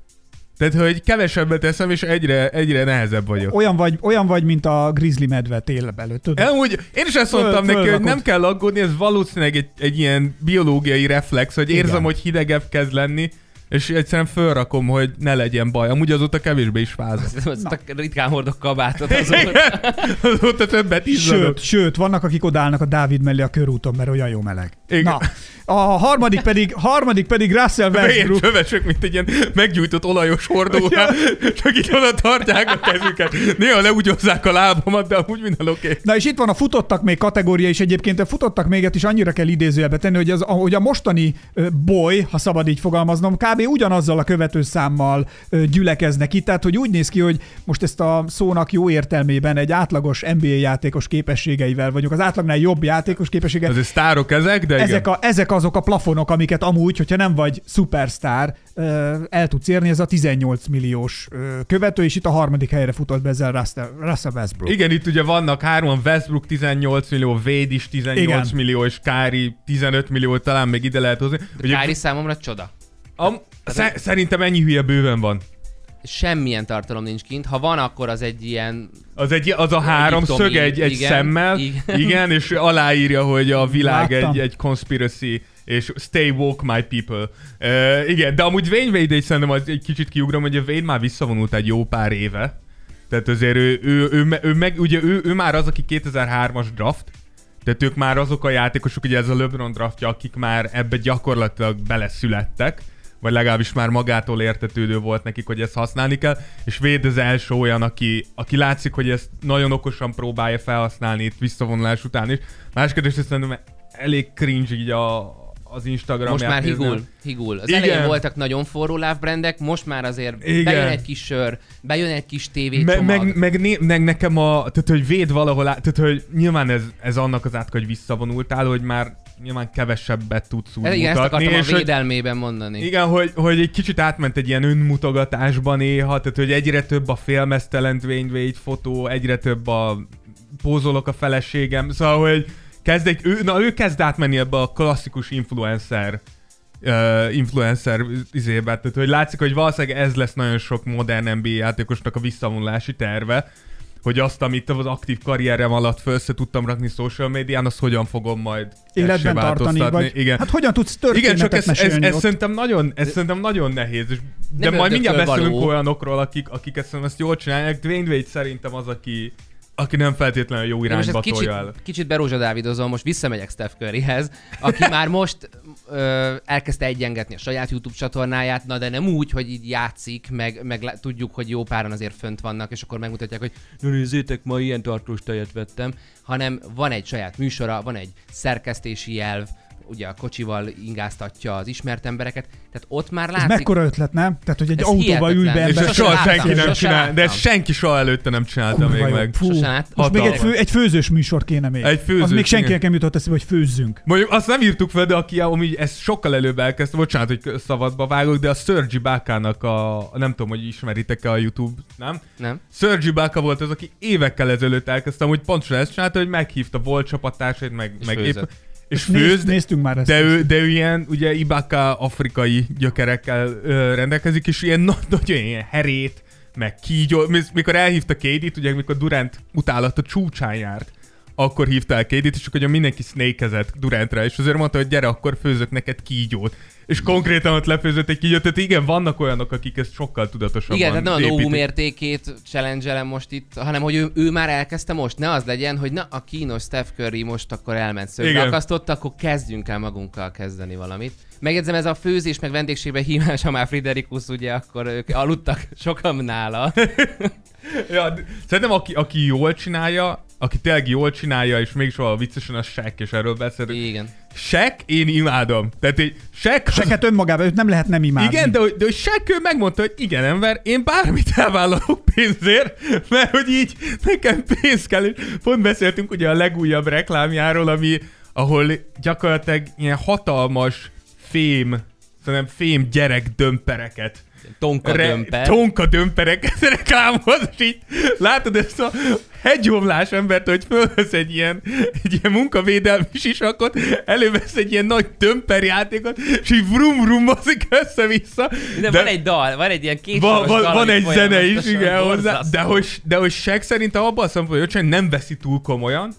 Tehát, hogy kevesebbet teszem, és egyre, egyre nehezebb vagyok. Olyan vagy, olyan vagy, mint a grizzly medve tél előtt. Tudod? Amúgy én is ezt Föl- mondtam neki, hogy nem kell aggódni, ez valószínűleg egy, egy ilyen biológiai reflex, hogy érzem, Igen. hogy hidegebb kezd lenni, és egyszerűen fölrakom, hogy ne legyen baj. Amúgy azóta kevésbé is fázom. <laughs> Azt a ritkán hordok kabátot azóta. Igen, azóta <laughs> többet izzadok. Sőt, sőt, vannak, akik odállnak a Dávid mellé a körúton, mert olyan jó meleg. Igen. Na, a harmadik pedig, harmadik pedig Russell Westbrook. csövesek, mint egy ilyen meggyújtott olajos hordóra, csak így oda tartják a kezüket. Néha leugyozzák a lábamat, de amúgy minden oké. Okay. Na és itt van a futottak még kategória, és egyébként a futottak méget is annyira kell idézőjelbe tenni, hogy, az, hogy a mostani ö, boy, ha szabad így fogalmaznom, kb. ugyanazzal a követőszámmal ö, gyülekeznek itt, tehát hogy úgy néz ki, hogy most ezt a szónak jó értelmében egy átlagos NBA játékos képességeivel vagyunk, az átlagnál jobb játékos képessége. Azért sztárok ezek, de ezek, a, ezek azok a plafonok, amiket amúgy, hogyha nem vagy szupersztár, el tudsz érni, ez a 18 milliós követő, és itt a harmadik helyre futott be ezzel Russell, Russell Westbrook. Igen, itt ugye vannak hárman, Westbrook 18 millió, Wade is 18 Igen. millió, és Kári 15 millió, talán még ide lehet hozni. De Kári számomra csoda. Am, sze- szerintem ennyi hülye bőven van. Semmilyen tartalom nincs kint. Ha van, akkor az egy ilyen... Az, egy, az a háromszög egy, egy igen, szemmel, igen. <laughs> igen, és aláírja, hogy a világ Láttam. egy, egy conspiracy, és stay woke my people. Uh, igen, de amúgy Wayne Wade is szerintem az egy kicsit kiugrom, hogy a Wade már visszavonult egy jó pár éve. Tehát azért ő, ő, ő, ő, ő meg, ugye ő, ő már az, aki 2003-as draft, tehát ők már azok a játékosok, ugye ez a LeBron draftja, akik már ebbe gyakorlatilag beleszülettek, vagy legalábbis már magától értetődő volt nekik, hogy ezt használni kell, és Véd az első olyan, aki, aki látszik, hogy ezt nagyon okosan próbálja felhasználni itt visszavonulás után is. Más kérdés, hogy szerintem elég cringe így a, az Instagram Most már higul, higul. Az Igen. elején voltak nagyon forró lávbrendek, most már azért Igen. bejön egy kis sör, bejön egy kis tévécsomag. meg, meg, né, meg, nekem a, tehát hogy véd valahol, át, tehát hogy nyilván ez, ez annak az átka, hogy visszavonultál, hogy már nyilván kevesebbet tudsz úgy Ez, igen, ezt mutatni. a és hogy- védelmében mondani. Igen, hogy, hogy egy kicsit átment egy ilyen önmutogatásba néha, tehát hogy egyre több a félmeztelen Dwayne Wade fotó, egyre több a pózolok a feleségem, szóval, hogy kezd egy, ő, na ő kezd átmenni ebbe a klasszikus influencer uh, influencer izébe, tehát hogy látszik, hogy valószínűleg ez lesz nagyon sok modern NBA játékosnak a visszavonulási terve, hogy azt, amit az aktív karrierem alatt föl össze tudtam rakni social médián, azt hogyan fogom majd Életben tartani, vagy Igen. hát hogyan tudsz Igen, történetet csak ez, ez, ez, szerintem nagyon, ez szerintem nagyon nehéz, és, de Nem majd mindjárt beszélünk való. olyanokról, akik, akik ezt, ezt jól csinálják. Dwayne Wade szerintem az, aki, aki nem feltétlenül jó most irányba ezt kicsit, el. kicsit berózsa Dávidozom, most visszamegyek Steph Curryhez, aki már most ö, elkezdte egyengetni a saját YouTube csatornáját, na de nem úgy, hogy így játszik, meg, meg tudjuk, hogy jó páran azért fönt vannak, és akkor megmutatják, hogy na nézzétek, ma ilyen tartós tejet vettem, hanem van egy saját műsora, van egy szerkesztési jelv, ugye a kocsival ingáztatja az ismert embereket, tehát ott már Ez látszik, mekkora ötlet, nem? Tehát, hogy egy Ez autóba ülj be. És ember. ezt sose soha láttam, senki nem sose csinál, de ezt láttam. senki soha előtte nem csinálta még Kurva jó. meg. Fú, láttam. most még egy, fő, egy főzős műsor kéne még. Egy főzős, Az még senkinek nem jutott eszébe, hogy főzzünk. Mondjuk azt nem írtuk fel, de aki amúgy ezt sokkal előbb elkezdte, bocsánat, hogy szabadba vágok, de a Sergi Bákának a, nem tudom, hogy ismeritek-e a YouTube, nem? nem? Sergi Báka volt az, aki évekkel ezelőtt elkezdtem, hogy pontosan ezt csinálta, hogy meghívta volt csapattársait, meg, És meg főzött. És főz, néztünk már ezt. de ő, de ő ilyen, ugye Ibaka afrikai gyökerekkel ö, rendelkezik, és ilyen na- nagyon ilyen herét, meg kígyó, mi- mikor elhívta Kédit, ugye mikor Durant utálat a csúcsán járt, akkor hívta el Kédit, és akkor ugye mindenki snakezett Durantra, és azért mondta, hogy gyere, akkor főzök neked kígyót. És konkrétan ott lefőzött egy kígyót, tehát igen, vannak olyanok, akik ezt sokkal tudatosabban Igen, tehát nem a novum mértékét challenge most itt, hanem hogy ő, ő, már elkezdte most. Ne az legyen, hogy na, a kínos Steph Curry most akkor elment szögbe akasztott, akkor kezdjünk el magunkkal kezdeni valamit. Megjegyzem, ez a főzés meg vendégségbe hívás, ha már Friderikus, ugye, akkor ők aludtak sokan nála. <laughs> Ja, szerintem aki, aki jól csinálja, aki tényleg jól csinálja, és mégis valahol viccesen, az Shaq, és erről beszélünk. Igen. Shaq, én imádom. Tehát egy Shaq, az- Seket önmagában, őt nem lehet nem imádni. igen, de, hogy- de hogy Shaq ő megmondta, hogy igen ember, én bármit elvállalok pénzért, mert hogy így nekem pénz kell. És Pont beszéltünk ugye a legújabb reklámjáról, ami, ahol gyakorlatilag ilyen hatalmas fém, szerintem fém gyerek dömpereket Tonka dömper. Tonka dömpereket <laughs> reklámoz, és így látod ezt a hegyomlás embert, hogy fölvesz egy ilyen, egy ilyen munkavédelmi sisakot, elővesz egy ilyen nagy dömperjátékot, és így vrum vrumozik össze-vissza. De, van egy dal, van egy ilyen két van, van, van egy zene is, igen, hozzá, de hogy, de hogy Shaq szerintem abban a szempontból, hogy nem veszi túl komolyan,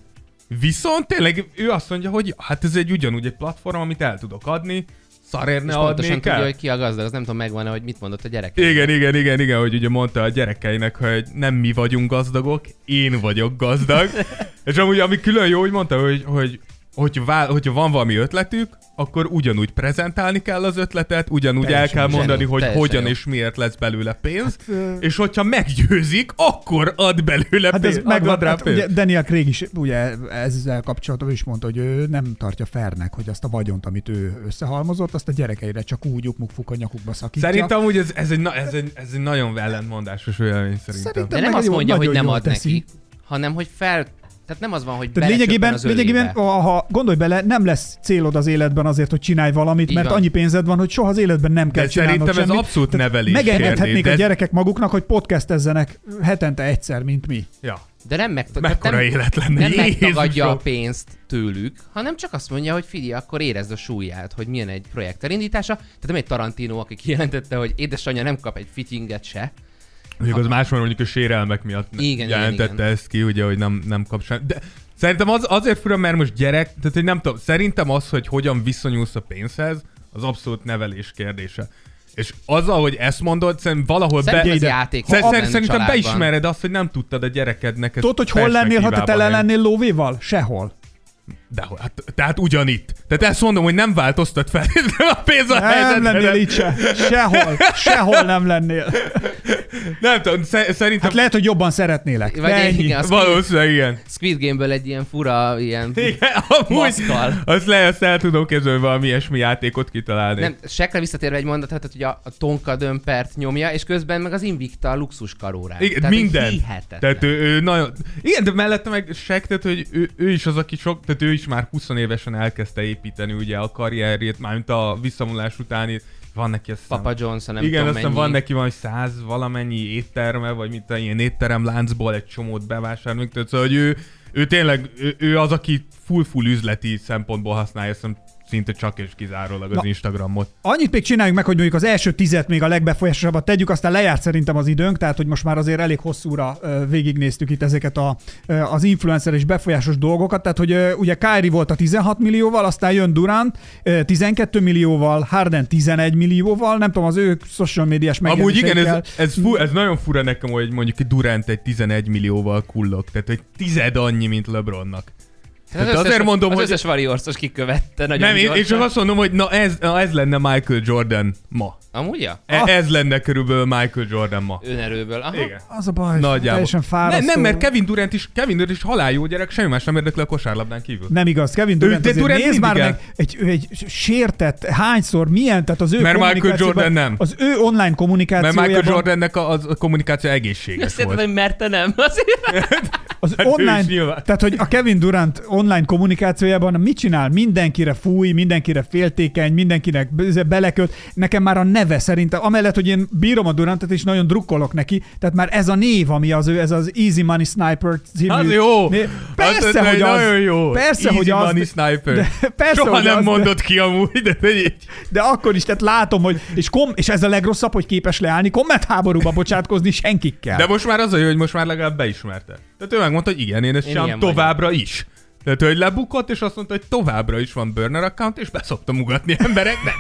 viszont tényleg ő azt mondja, hogy hát ez egy ugyanúgy egy platform, amit el tudok adni, szarért ne És pontosan adnék tudja, hogy ki a gazdag, az nem tudom megvan hogy mit mondott a gyerek. Igen, igen, igen, igen, hogy ugye mondta a gyerekeinek, hogy nem mi vagyunk gazdagok, én vagyok gazdag. <laughs> És amúgy, ami külön jó, hogy mondta, hogy, hogy hogyha, vál, hogyha van valami ötletük, akkor ugyanúgy prezentálni kell az ötletet, ugyanúgy Teljesen el kell zseni, mondani, hogy hogyan jó. és miért lesz belőle pénz, Hát, és hogyha meggyőzik, akkor ad belőle Hát pénz. ez megvan, ad rá hát pénzt. ugye Daniel Craig is ugye ezzel kapcsolatban is mondta, hogy ő nem tartja fernek, hogy azt a vagyont, amit ő összehalmozott, azt a gyerekeire csak úgy ukmuk a nyakukba szakítja. Szerintem úgy ez, ez, egy, ez, egy, ez egy nagyon ellentmondásos vélemény szerintem. Szerintem De nem azt jó- mondja, hogy nem ad teszi. neki, hanem hogy fel Tehát nem az van, hogy Tehát lényegében, az lényegében ha gondolj bele, nem lesz célod az életben azért, hogy csinálj valamit, Így mert van. annyi pénzed van, hogy soha az életben nem kell De csinálnod szerintem ez semmit. abszolút Tehát nevelés Megengedhetnék a gyerekek maguknak, hogy podcastezzenek hetente egyszer, mint mi. Ja. De nem, meg, tehát Mekkora nem, élet lenne, nem Jézusom! megtagadja a pénzt tőlük, hanem csak azt mondja, hogy figyelj, akkor érezd a súlyát, hogy milyen egy projekt elindítása. Tehát nem egy Tarantino, aki kijelentette, hogy édesanyja nem kap egy fittinget se. Mondjuk az más mondjuk a sérelmek miatt Igen, jelentette igen, igen. ezt ki, ugye, hogy nem, nem kap sem. De szerintem az, azért fura, mert most gyerek, tehát hogy nem tudom, szerintem az, hogy hogyan viszonyulsz a pénzhez, az abszolút nevelés kérdése. És azzal, hogy ezt mondod, szerintem valahol Szerintem be... ez játék. Szer- szer- szerintem családban. beismered azt, hogy nem tudtad a gyerekednek ezt Tudod, hogy hol lennél, ha te tele lennél lóvéval? Sehol. De, hát, tehát ugyanitt. Tehát ezt mondom, hogy nem változtat fel <laughs> a pénz a Nem lennél itt se. Sehol. Sehol nem lennél. Nem tudom, sze- szerintem Hát lehet, hogy jobban szeretnélek. Vagy ennyi. igen, Squid, valószínűleg igen. Squid Game-ből egy ilyen fura, ilyen... <laughs> Igen, amúgy Maszkkal. azt, le, azt el tudom hogy valami ilyesmi játékot kitalálni. Nem, sekre visszatérve egy mondat, tehát hogy a, a Tonka dömpert nyomja, és közben meg az Invicta a luxus karórát. Igen, tehát, minden. Tehát ő, ő nagyon... Igen, de mellette meg Shaq, tehát hogy ő, ő, is az, aki sok, tehát ő is már 20 évesen elkezdte építeni ugye a karrierjét, mármint a visszavonulás utáni, van neki azt hiszem- Papa Johnson, nem Igen, tudom aztán van neki valami száz valamennyi étterme, vagy mint a ilyen étteremláncból egy csomót bevásárolni. Tehát szóval, hogy ő, ő tényleg, ő, ő az, aki full-full üzleti szempontból használja, hiszem, szinte csak és kizárólag az Na. Instagramot. Annyit még csináljunk meg, hogy mondjuk az első tizet még a legbefolyásosabbat tegyük, aztán lejárt szerintem az időnk, tehát hogy most már azért elég hosszúra végignéztük itt ezeket a, az influencer és befolyásos dolgokat, tehát hogy ugye Kyrie volt a 16 millióval, aztán jön Durant ö, 12 millióval, Harden 11 millióval, nem tudom, az ő social médiás Amúgy igen, ez, ez, fu, ez nagyon fura nekem, hogy mondjuk Durant egy 11 millióval kullog, tehát egy tized annyi, mint LeBronnak. Tehát az azért összes, mondom, az hogy- összes Warriors-os kikövette nagyon Nem, én, én gyorsan. csak azt mondom, hogy na ez, na ez lenne Michael Jordan ma. Amúgy ja? E, Ah. ez lenne körülbelül Michael Jordan ma. Önerőből. Aha. Igen. Az a baj, Nagyjából. teljesen fárasztó. Nem, nem, mert Kevin Durant is, Kevin Durant is halál jó gyerek, semmi más nem érdekli a kosárlabdán kívül. Nem igaz, Kevin Durant, de azért Durant nézd már mindig meg, egy, ő egy sértett, hányszor, milyen, tehát az ő Mert Michael Jordan nem. Az ő online Mert kommunikációjában, Michael Jordannek a, a kommunikáció egészséges Azt volt. hogy merte nem. Azért. <laughs> az Hát ő online, tehát hogy a Kevin Durant online kommunikációjában mit csinál? Mindenkire fúj, mindenkire féltékeny, mindenkinek be- beleköt. Nekem már a neve szerintem, amellett, hogy én bírom a Durantet, és nagyon drukkolok neki, tehát már ez a név, ami az ő, ez az Easy Money Sniper című. Az jó! Persze, Az- hogy az. Nagyon jó! Persze, Easy hogy az. Money Sniper. De, persze, Soha hogy nem az, mondott ki amúgy, de egy... De akkor is, tehát látom, hogy, és, kom, és ez a legrosszabb, hogy képes leállni, kommentháborúba bocsátkozni senkikkel. De most már az a jó, hogy most már legalább beismerte. Tehát ő megmondta, hogy igen, én ezt Én továbbra is. Tehát, hogy lebukott, és azt mondta, hogy továbbra is van burner account, és beszoktam ugatni embereknek.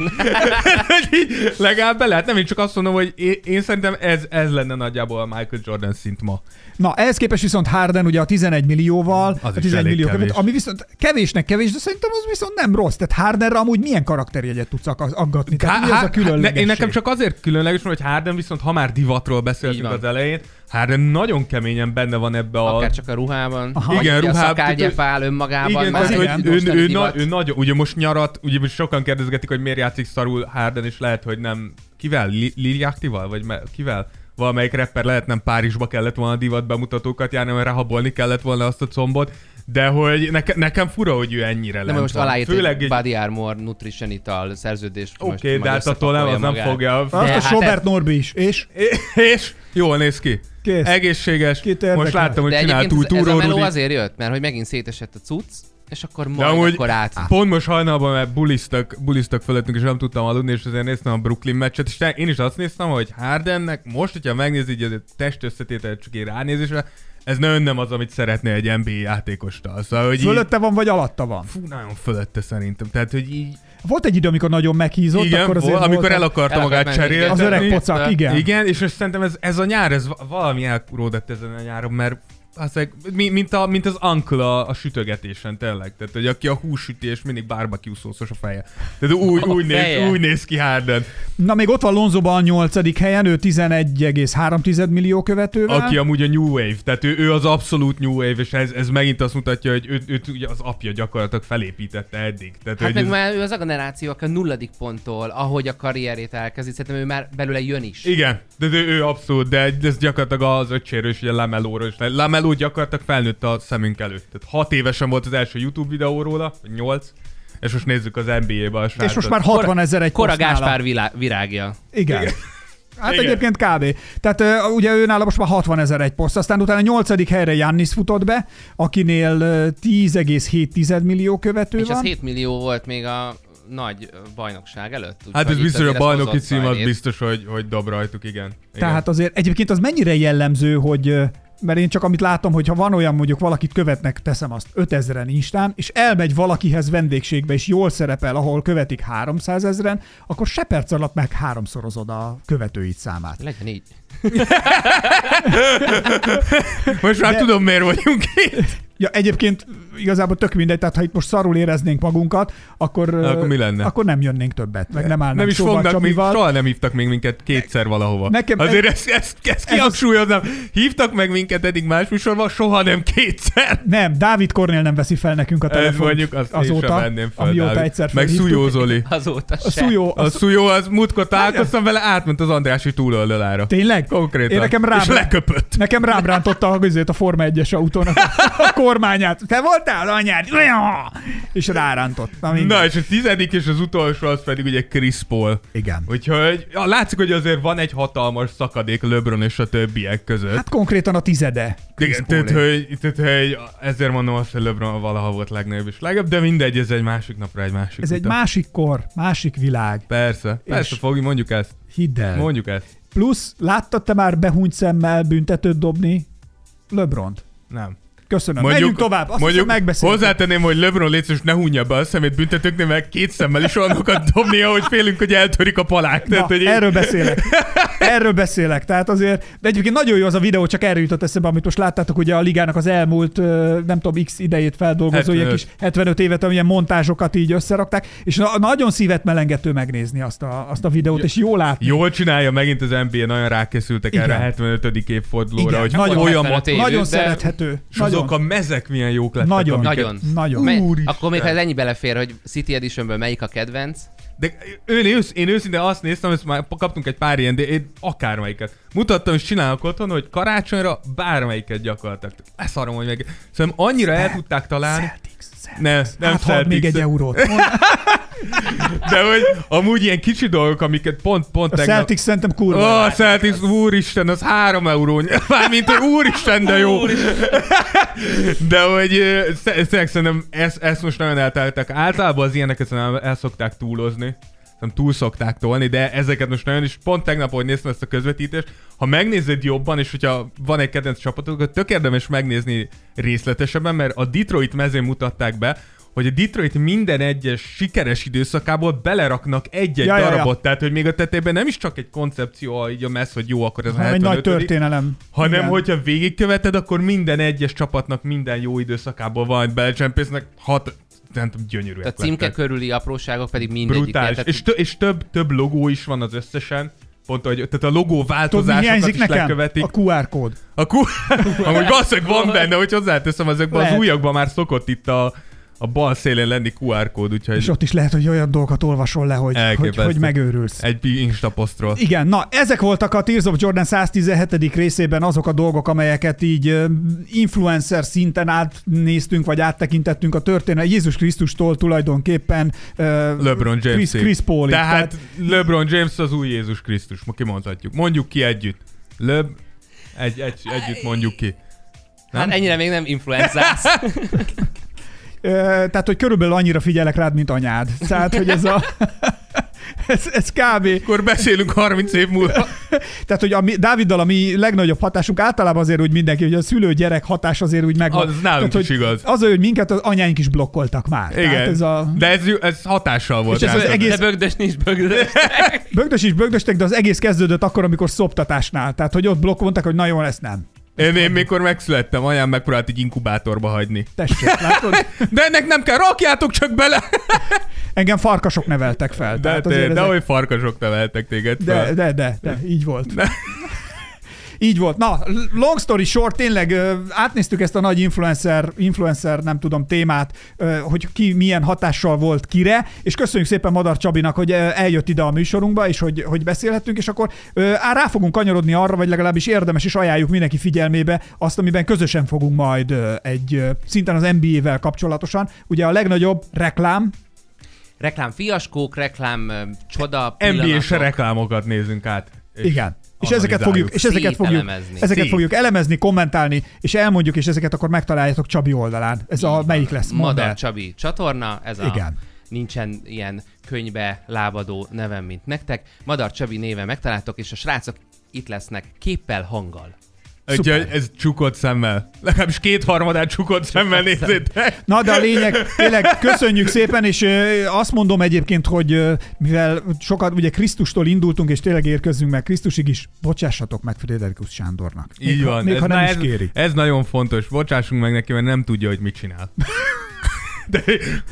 <laughs> Legalább be lehet. Nem, én csak azt mondom, hogy én, én szerintem ez, ez lenne nagyjából a Michael Jordan szint ma. Na, ehhez képest viszont Harden ugye a 11 millióval, Az a is 11 elég millió kevés. követ, ami viszont kevésnek kevés, de szerintem az viszont nem rossz. Tehát Hardenre amúgy milyen karakterjegyet tudsz aggatni? Tehát mi az a különlegesség? én nekem csak azért különleges, mert hogy Harden viszont, ha már divatról beszéltünk az elején, Harden nagyon keményen benne van ebbe a... Akár csak a ruhában. Aha. Igen, a ruhában. szakágyep áll önmagában. Igen, már tehát, igen, hogy ő, ő, na, ő nagyon, ugye most nyarat, ugye most sokan kérdezgetik, hogy miért játszik szarul Harden, és lehet, hogy nem, kivel? Li- Lil Yachtyval? Vagy me, kivel? Valamelyik rapper lehet nem Párizsba kellett volna divat bemutatókat járni, mert rahabolni kellett volna azt a combot, de hogy neke, nekem fura, hogy ő ennyire Nem, lent most aláírt Főleg egy Body Armor Nutrition Ital szerződést. Oké, okay, de hát attól nem, az nem összepakolja fogja. Azt a hát Sobert ez- Norbi is. És? <laughs> És jól néz ki. Kész. Egészséges. Most láttam, hogy csinált egyébként új ez, a túró meló azért jött, mert hogy megint szétesett a cucc, és akkor De majd amúgy akkor át. pont most hajnalban, mert buliztak, buliztak fölöttünk, és nem tudtam aludni, és azért néztem a Brooklyn meccset, és én is azt néztem, hogy Hardennek most, hogyha megnézi így a test összetételt csak egy ránézésre, ez nagyon nem az, amit szeretné egy NBA játékostól. Szóval, hogy így, Fölötte van, vagy alatta van? fú, nagyon fölötte szerintem. Tehát, hogy így, Volt egy idő, amikor nagyon meghízott, igen, akkor azért vol, amikor el akarta el magát menni, cserélni. Az öreg pocak, igen. Igen, és most szerintem ez, ez a nyár, ez va- valami elkuródott ezen a nyáron, mert az, mi- mint, a, mint az uncle a, a sütögetésen, tényleg. Tehát, hogy aki a hússütés, mindig barbecue szószos a feje. Tehát úgy, A úgy, néz, feje. úgy néz ki Harden. Na még ott van Lonzoban a nyolcadik helyen, ő 11,3 millió követővel. Aki amúgy a New Wave, tehát ő, ő az abszolút New Wave, és ez, ez megint azt mutatja, hogy őt, őt ugye az apja gyakorlatilag felépítette eddig. Tehát, Hát meg ez, már ő az a generáció, aki a nulladik ponttól, ahogy a karrierét elkezdi, szerintem ő már belőle jön is. Igen, de ő, ő abszolút, de ez gyakorlatilag az öccséről és ugye Lamelóról is. Lamelo Meló gyakorlatilag felnőtt a szemünk előtt. Tehát hat évesen volt az első YouTube videó róla, vagy nyolc, és most nézzük az NBA-be a srácot. És most már 60 ezer egy Kora. Gáspár vilá- virágja. Igen. Igen. Hát Igen. Egyébként kb. Tehát uh, ugye ő nála most már 60 ezer egy poszt, aztán utána a nyolcadik helyre Jannis futott be, akinél ö, 10,7 millió követő És van. az 7 millió volt még a nagy bajnokság előtt. Hát úgyhogy ez biztos, a bajnoki cím az biztos, hogy, hogy dob rajtuk, igen. igen. Tehát azért egyébként az mennyire jellemző, hogy mert én csak amit látom, hogy ha van olyan mondjuk valakit követnek, teszem azt 5000-en Instán, és elmegy valakihez vendégségbe, és jól szerepel, ahol követik 300 ezeren, akkor se perc alatt meg háromszorozod a követőid számát. Legyen így. <laughs> Most már De- tudom, miért vagyunk itt. Ja, egyébként igazából tök mindegy, tehát ha itt most szarul éreznénk magunkat, akkor, Akkor mi lenne? Akkor nem jönnénk többet, meg nem állnánk Nem is fognak, még, Csabival. soha nem hívtak még minket kétszer valahova. Nekem- Azért ezt, ezt, ezt kihangsúlyoznám. Hívtak meg minket eddig más műsorban, soha nem kétszer. Nem, Dávid Kornél nem veszi fel nekünk a Ez telefont mondjuk azt azóta, én sem venném fel, amióta Dávid. egyszer Meg. Szújó Zoli. Azóta A. Szújó, A a Szújó, az múltkor találkoztam vele, átment az Andrási túloldalára. Tényleg? Konkrétan. Én nekem rám, És leköpött. Nekem rám rántotta a, a Forma 1-es autónak a, a kormányát. Te voltál anyád? És rárántott. Na. Na, és a tizedik és az utolsó az pedig ugye Chris Paul. Igen. Úgyhogy ja, látszik, hogy azért van egy hatalmas szakadék LeBron és a többiek között. Hát konkrétan a tizede. Chris Igen, tehát hogy, tehát, hogy ezért mondom azt, hogy LeBron valaha volt legnagyobb és legjobb, de mindegy, ez egy másik napra egy másik Ez egy vita. másik kor, másik világ. Persze, persze, Fogi, mondjuk ezt. Hidd el. Mondjuk ezt. Plusz, láttad te már behúnyt szemmel büntetőt dobni Lebront? Nem. Köszönöm. Menjünk tovább. Azt mondjuk, megbeszéltük. hozzátenném, hogy LeBron légy szíves, ne hunja be a szemét büntetőknél, meg két szemmel is olyanokat dobnia, hogy félünk, hogy eltörik a palák. Na, Tehát, hogy erről beszélek. <laughs> Erről beszélek. Tehát azért, de egyébként nagyon jó az a videó, csak erről jutott eszembe, amit most láttátok, ugye a ligának az elmúlt, nem tudom, x idejét feldolgozó, ilyen 75. kis 75 évet, amilyen montázsokat így összerakták, és na- nagyon szívet melengető megnézni azt a, azt a videót, és jól látni. Jól csinálja megint az NBA, nagyon rákészültek Igen. erre a 75. évfordulóra, Igen, hogy nagyon olyan 75 évű, Nagyon de- szerethető. és Nagyon. azok a mezek milyen jók lettek. Nagyon. amiket- Nagyon. Nagyon. Me- Úristen. akkor még ha ez ennyi belefér, hogy City Editionből melyik a kedvenc, De én, ősz, én őszintén azt néztem, ezt már kaptunk egy pár ilyen, de én akármelyiket. Mutattam, és csinálok otthon, hogy karácsonyra bármelyiket gyakorlatilag. Leszarom, hogy meg. Szerintem annyira el tudták találni. Celtics, Celtics. Ne, nem Hát hadd még egy eurót. <laughs> De hogy amúgy ilyen kicsi dolgok, amiket pont, pont A tegnap... Celtics szerintem Ó, kurva. oh, oh, Celtics, úristen, az három euró. <laughs> Mármint, hogy úristen, de jó. <laughs> De hogy szerintem ezt, ezt most nagyon elteltek. Általában az ilyeneket szerintem el szokták túlozni. Nem túl szokták tolni, de ezeket most nagyon is pont tegnap, hogy néztem ezt a közvetítést, ha megnézed jobban, és hogyha van egy kedvenc csapatok, akkor tök érdemes megnézni részletesebben, mert a Detroit mezén mutatták be, hogy a Detroit minden egyes sikeres időszakából beleraknak egy-egy Ja, ja, ja. darabot, tehát hogy még a tetejében nem is csak egy koncepció, így a messz, hogy jó, akkor ez a Hanem egy nagy 75 történelem. hanem Igen. hogyha végigköveted, akkor minden egyes csapatnak minden jó időszakából van, belecsempésznek hat, nem tudom, gyönyörűek a címke lettek. körüli apróságok pedig mindegyik. Brutális. És, tö- és több, több logó is van az összesen. Pont, hogy, tehát a logó Tudod, változásokat hiányzik is nekem? lekövetik. A QR kód. A ku... <laughs> Amúgy valószínűleg van benne, hogy hozzáteszem, ezekben az Lehet. újakban már szokott itt a, a bal szélén lenni QR kód, úgyhogy És ott is lehet, hogy olyan dolgokat olvasol le, hogy, hogy, hogy megőrülsz. egy Insta posztról. Igen, na ezek voltak a Tears of Jordan 117. részében azok a dolgok, amelyeket így influencer szinten átnéztünk, vagy áttekintettünk a történet Jézus Krisztustól tulajdonképpen ö, LeBron James. Chris, Chris Paulig. Tehát LeBron James az új Jézus Krisztus, ma kimondhatjuk. Mondjuk ki együtt. Le... Egy, egy, együtt mondjuk ki. Hát Nem? ennyire még nem influenzálsz. <laughs> Tehát, hogy körülbelül annyira figyelek rád, mint anyád. Tehát, hogy ez a... <laughs> Ez, ez kb. Akkor beszélünk 30 év múlva. <laughs> Tehát, hogy a mi, Dáviddal a mi legnagyobb hatásunk általában azért úgy mindenki, hogy a szülő-gyerek hatás azért úgy megvan. Az nálunk Tehát, is hogy igaz. Az, hogy minket az anyáink is blokkoltak már. Igen. Tehát ez a... De ez, ez hatással volt. És ez az egész- De bögdös nincs bögdös. <laughs> Bögdös is bögdöstek, de az egész kezdődött akkor, amikor szoptatásnál. Tehát, hogy ott blokk mondták, hogy nagyon ezt nem. Én, én mikor megszülettem, anyám megpróbált egy inkubátorba hagyni. Tessék, látod? De ennek nem kell, rakjátok csak bele! Engem farkasok neveltek fel. De, tehát de, de ezek- hogy farkasok neveltek téged de, fel. de, de, de, így volt. Így volt. Na, long story short, tényleg átnéztük ezt a nagy influencer, influencer, nem tudom, témát, hogy ki milyen hatással volt kire, és köszönjük szépen Madar Csabinak, hogy eljött ide a műsorunkba, és hogy, hogy beszélhettünk, és akkor á, rá fogunk kanyarodni arra, vagy legalábbis érdemes, és ajánljuk mindenki figyelmébe azt, amiben közösen fogunk majd egy szinten az NBA-vel kapcsolatosan. Ugye a legnagyobb reklám, Reklám fiaskók, reklám csoda NBA-s pillanatok. reklámokat nézünk át. És Igen. És ezeket fogjuk, és ezeket fogjuk, ezeket fogjuk elemezni, kommentálni, és elmondjuk, és ezeket akkor megtaláljátok Csabi oldalán. Ez a melyik lesz? Madar. Csabi csatorna, ez a Igen. nincsen ilyen könyvbe lábadó nevem, mint nektek. Madar Csabi néven megtaláltok, és a srácok itt lesznek képpel, hanggal. Úgyhogy ez csukott szemmel. Legalábbis kétharmadát csukott szemmel nézzétek. Na, de a lényeg, tényleg köszönjük szépen, és azt mondom egyébként, hogy mivel sokat, ugye Krisztustól indultunk, és tényleg érkezzünk meg Krisztusig is, bocsássatok meg Friderikus Sándornak. Így van. Még ez, ha nem na, is ez, kéri. ez nagyon fontos. Bocsássunk meg neki, mert nem tudja, hogy mit csinál. De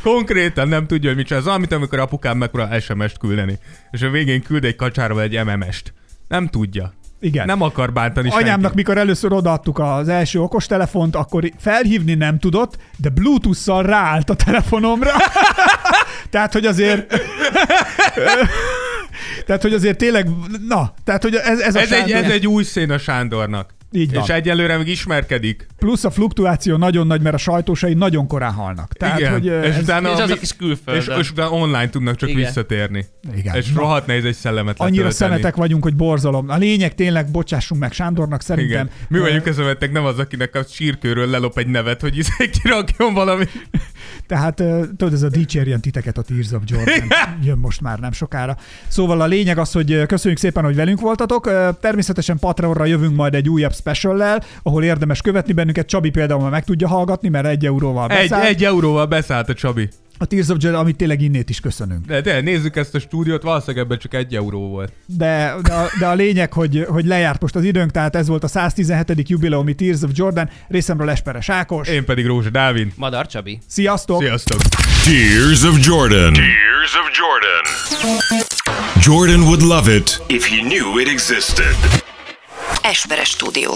konkrétan nem tudja, hogy mit csinál. Az amit, amikor apukám megpróbál SMS-t küldeni, és a végén küld egy kacsárba egy MMS-t. Nem tudja. Igen. Nem akar bántani Anyámnak, senkit. mikor először odaadtuk az első okostelefont, akkor felhívni nem tudott, de Bluetooth-szal ráállt a telefonomra. <laughs> tehát, hogy azért... <laughs> tehát, hogy azért tényleg... Na, tehát, hogy ez, ez, a Ez egy, Sándor- ez egy új szín a Sándornak. Így van. És egyelőre még ismerkedik. Plusz a fluktuáció nagyon nagy, mert a sajtósai nagyon korán halnak. Tehát, igen. hogy ö, és ez, utána, És azok is külföldön. és, és utána online tudnak csak Igen. visszatérni. Igen. És Na. rohadt nehéz egy szellemet annyira letölteni. szemetek vagyunk, hogy borzalom. A lényeg tényleg, bocsássunk meg Sándornak, szerintem. Igen. Mi vagyunk ezemettek, nem az, akinek a sírkőről lelop egy nevet, hogy izé <laughs> kirakjon valami. Tehát ö, tudod, ez a dicsérjen titeket a Tears of Jordan. Jön most már nem sokára. Szóval a lényeg az, hogy köszönjük szépen, hogy velünk voltatok. Természetesen Patreonra jövünk majd egy újabb speciallel, ahol érdemes követni bennünket. Csabi például meg tudja hallgatni, mert egy euróval Egy, beszáll. egy euróval beszállt a Csabi. A Tears of Jordan, amit tényleg innét is köszönünk. De, de nézzük ezt a stúdiót, valószínűleg ebben csak egy euró volt. De, de, a, de a lényeg, hogy, hogy lejárt most az időnk, tehát ez volt a 117. jubileumi Tears of Jordan. Részemről Esperes Ákos. Én pedig Rózsa Dávid. Madar Csabi. Sziasztok! Sziasztok! Tears of Jordan. Tears of Jordan. Jordan would love it if he knew it existed. Esperes stúdió.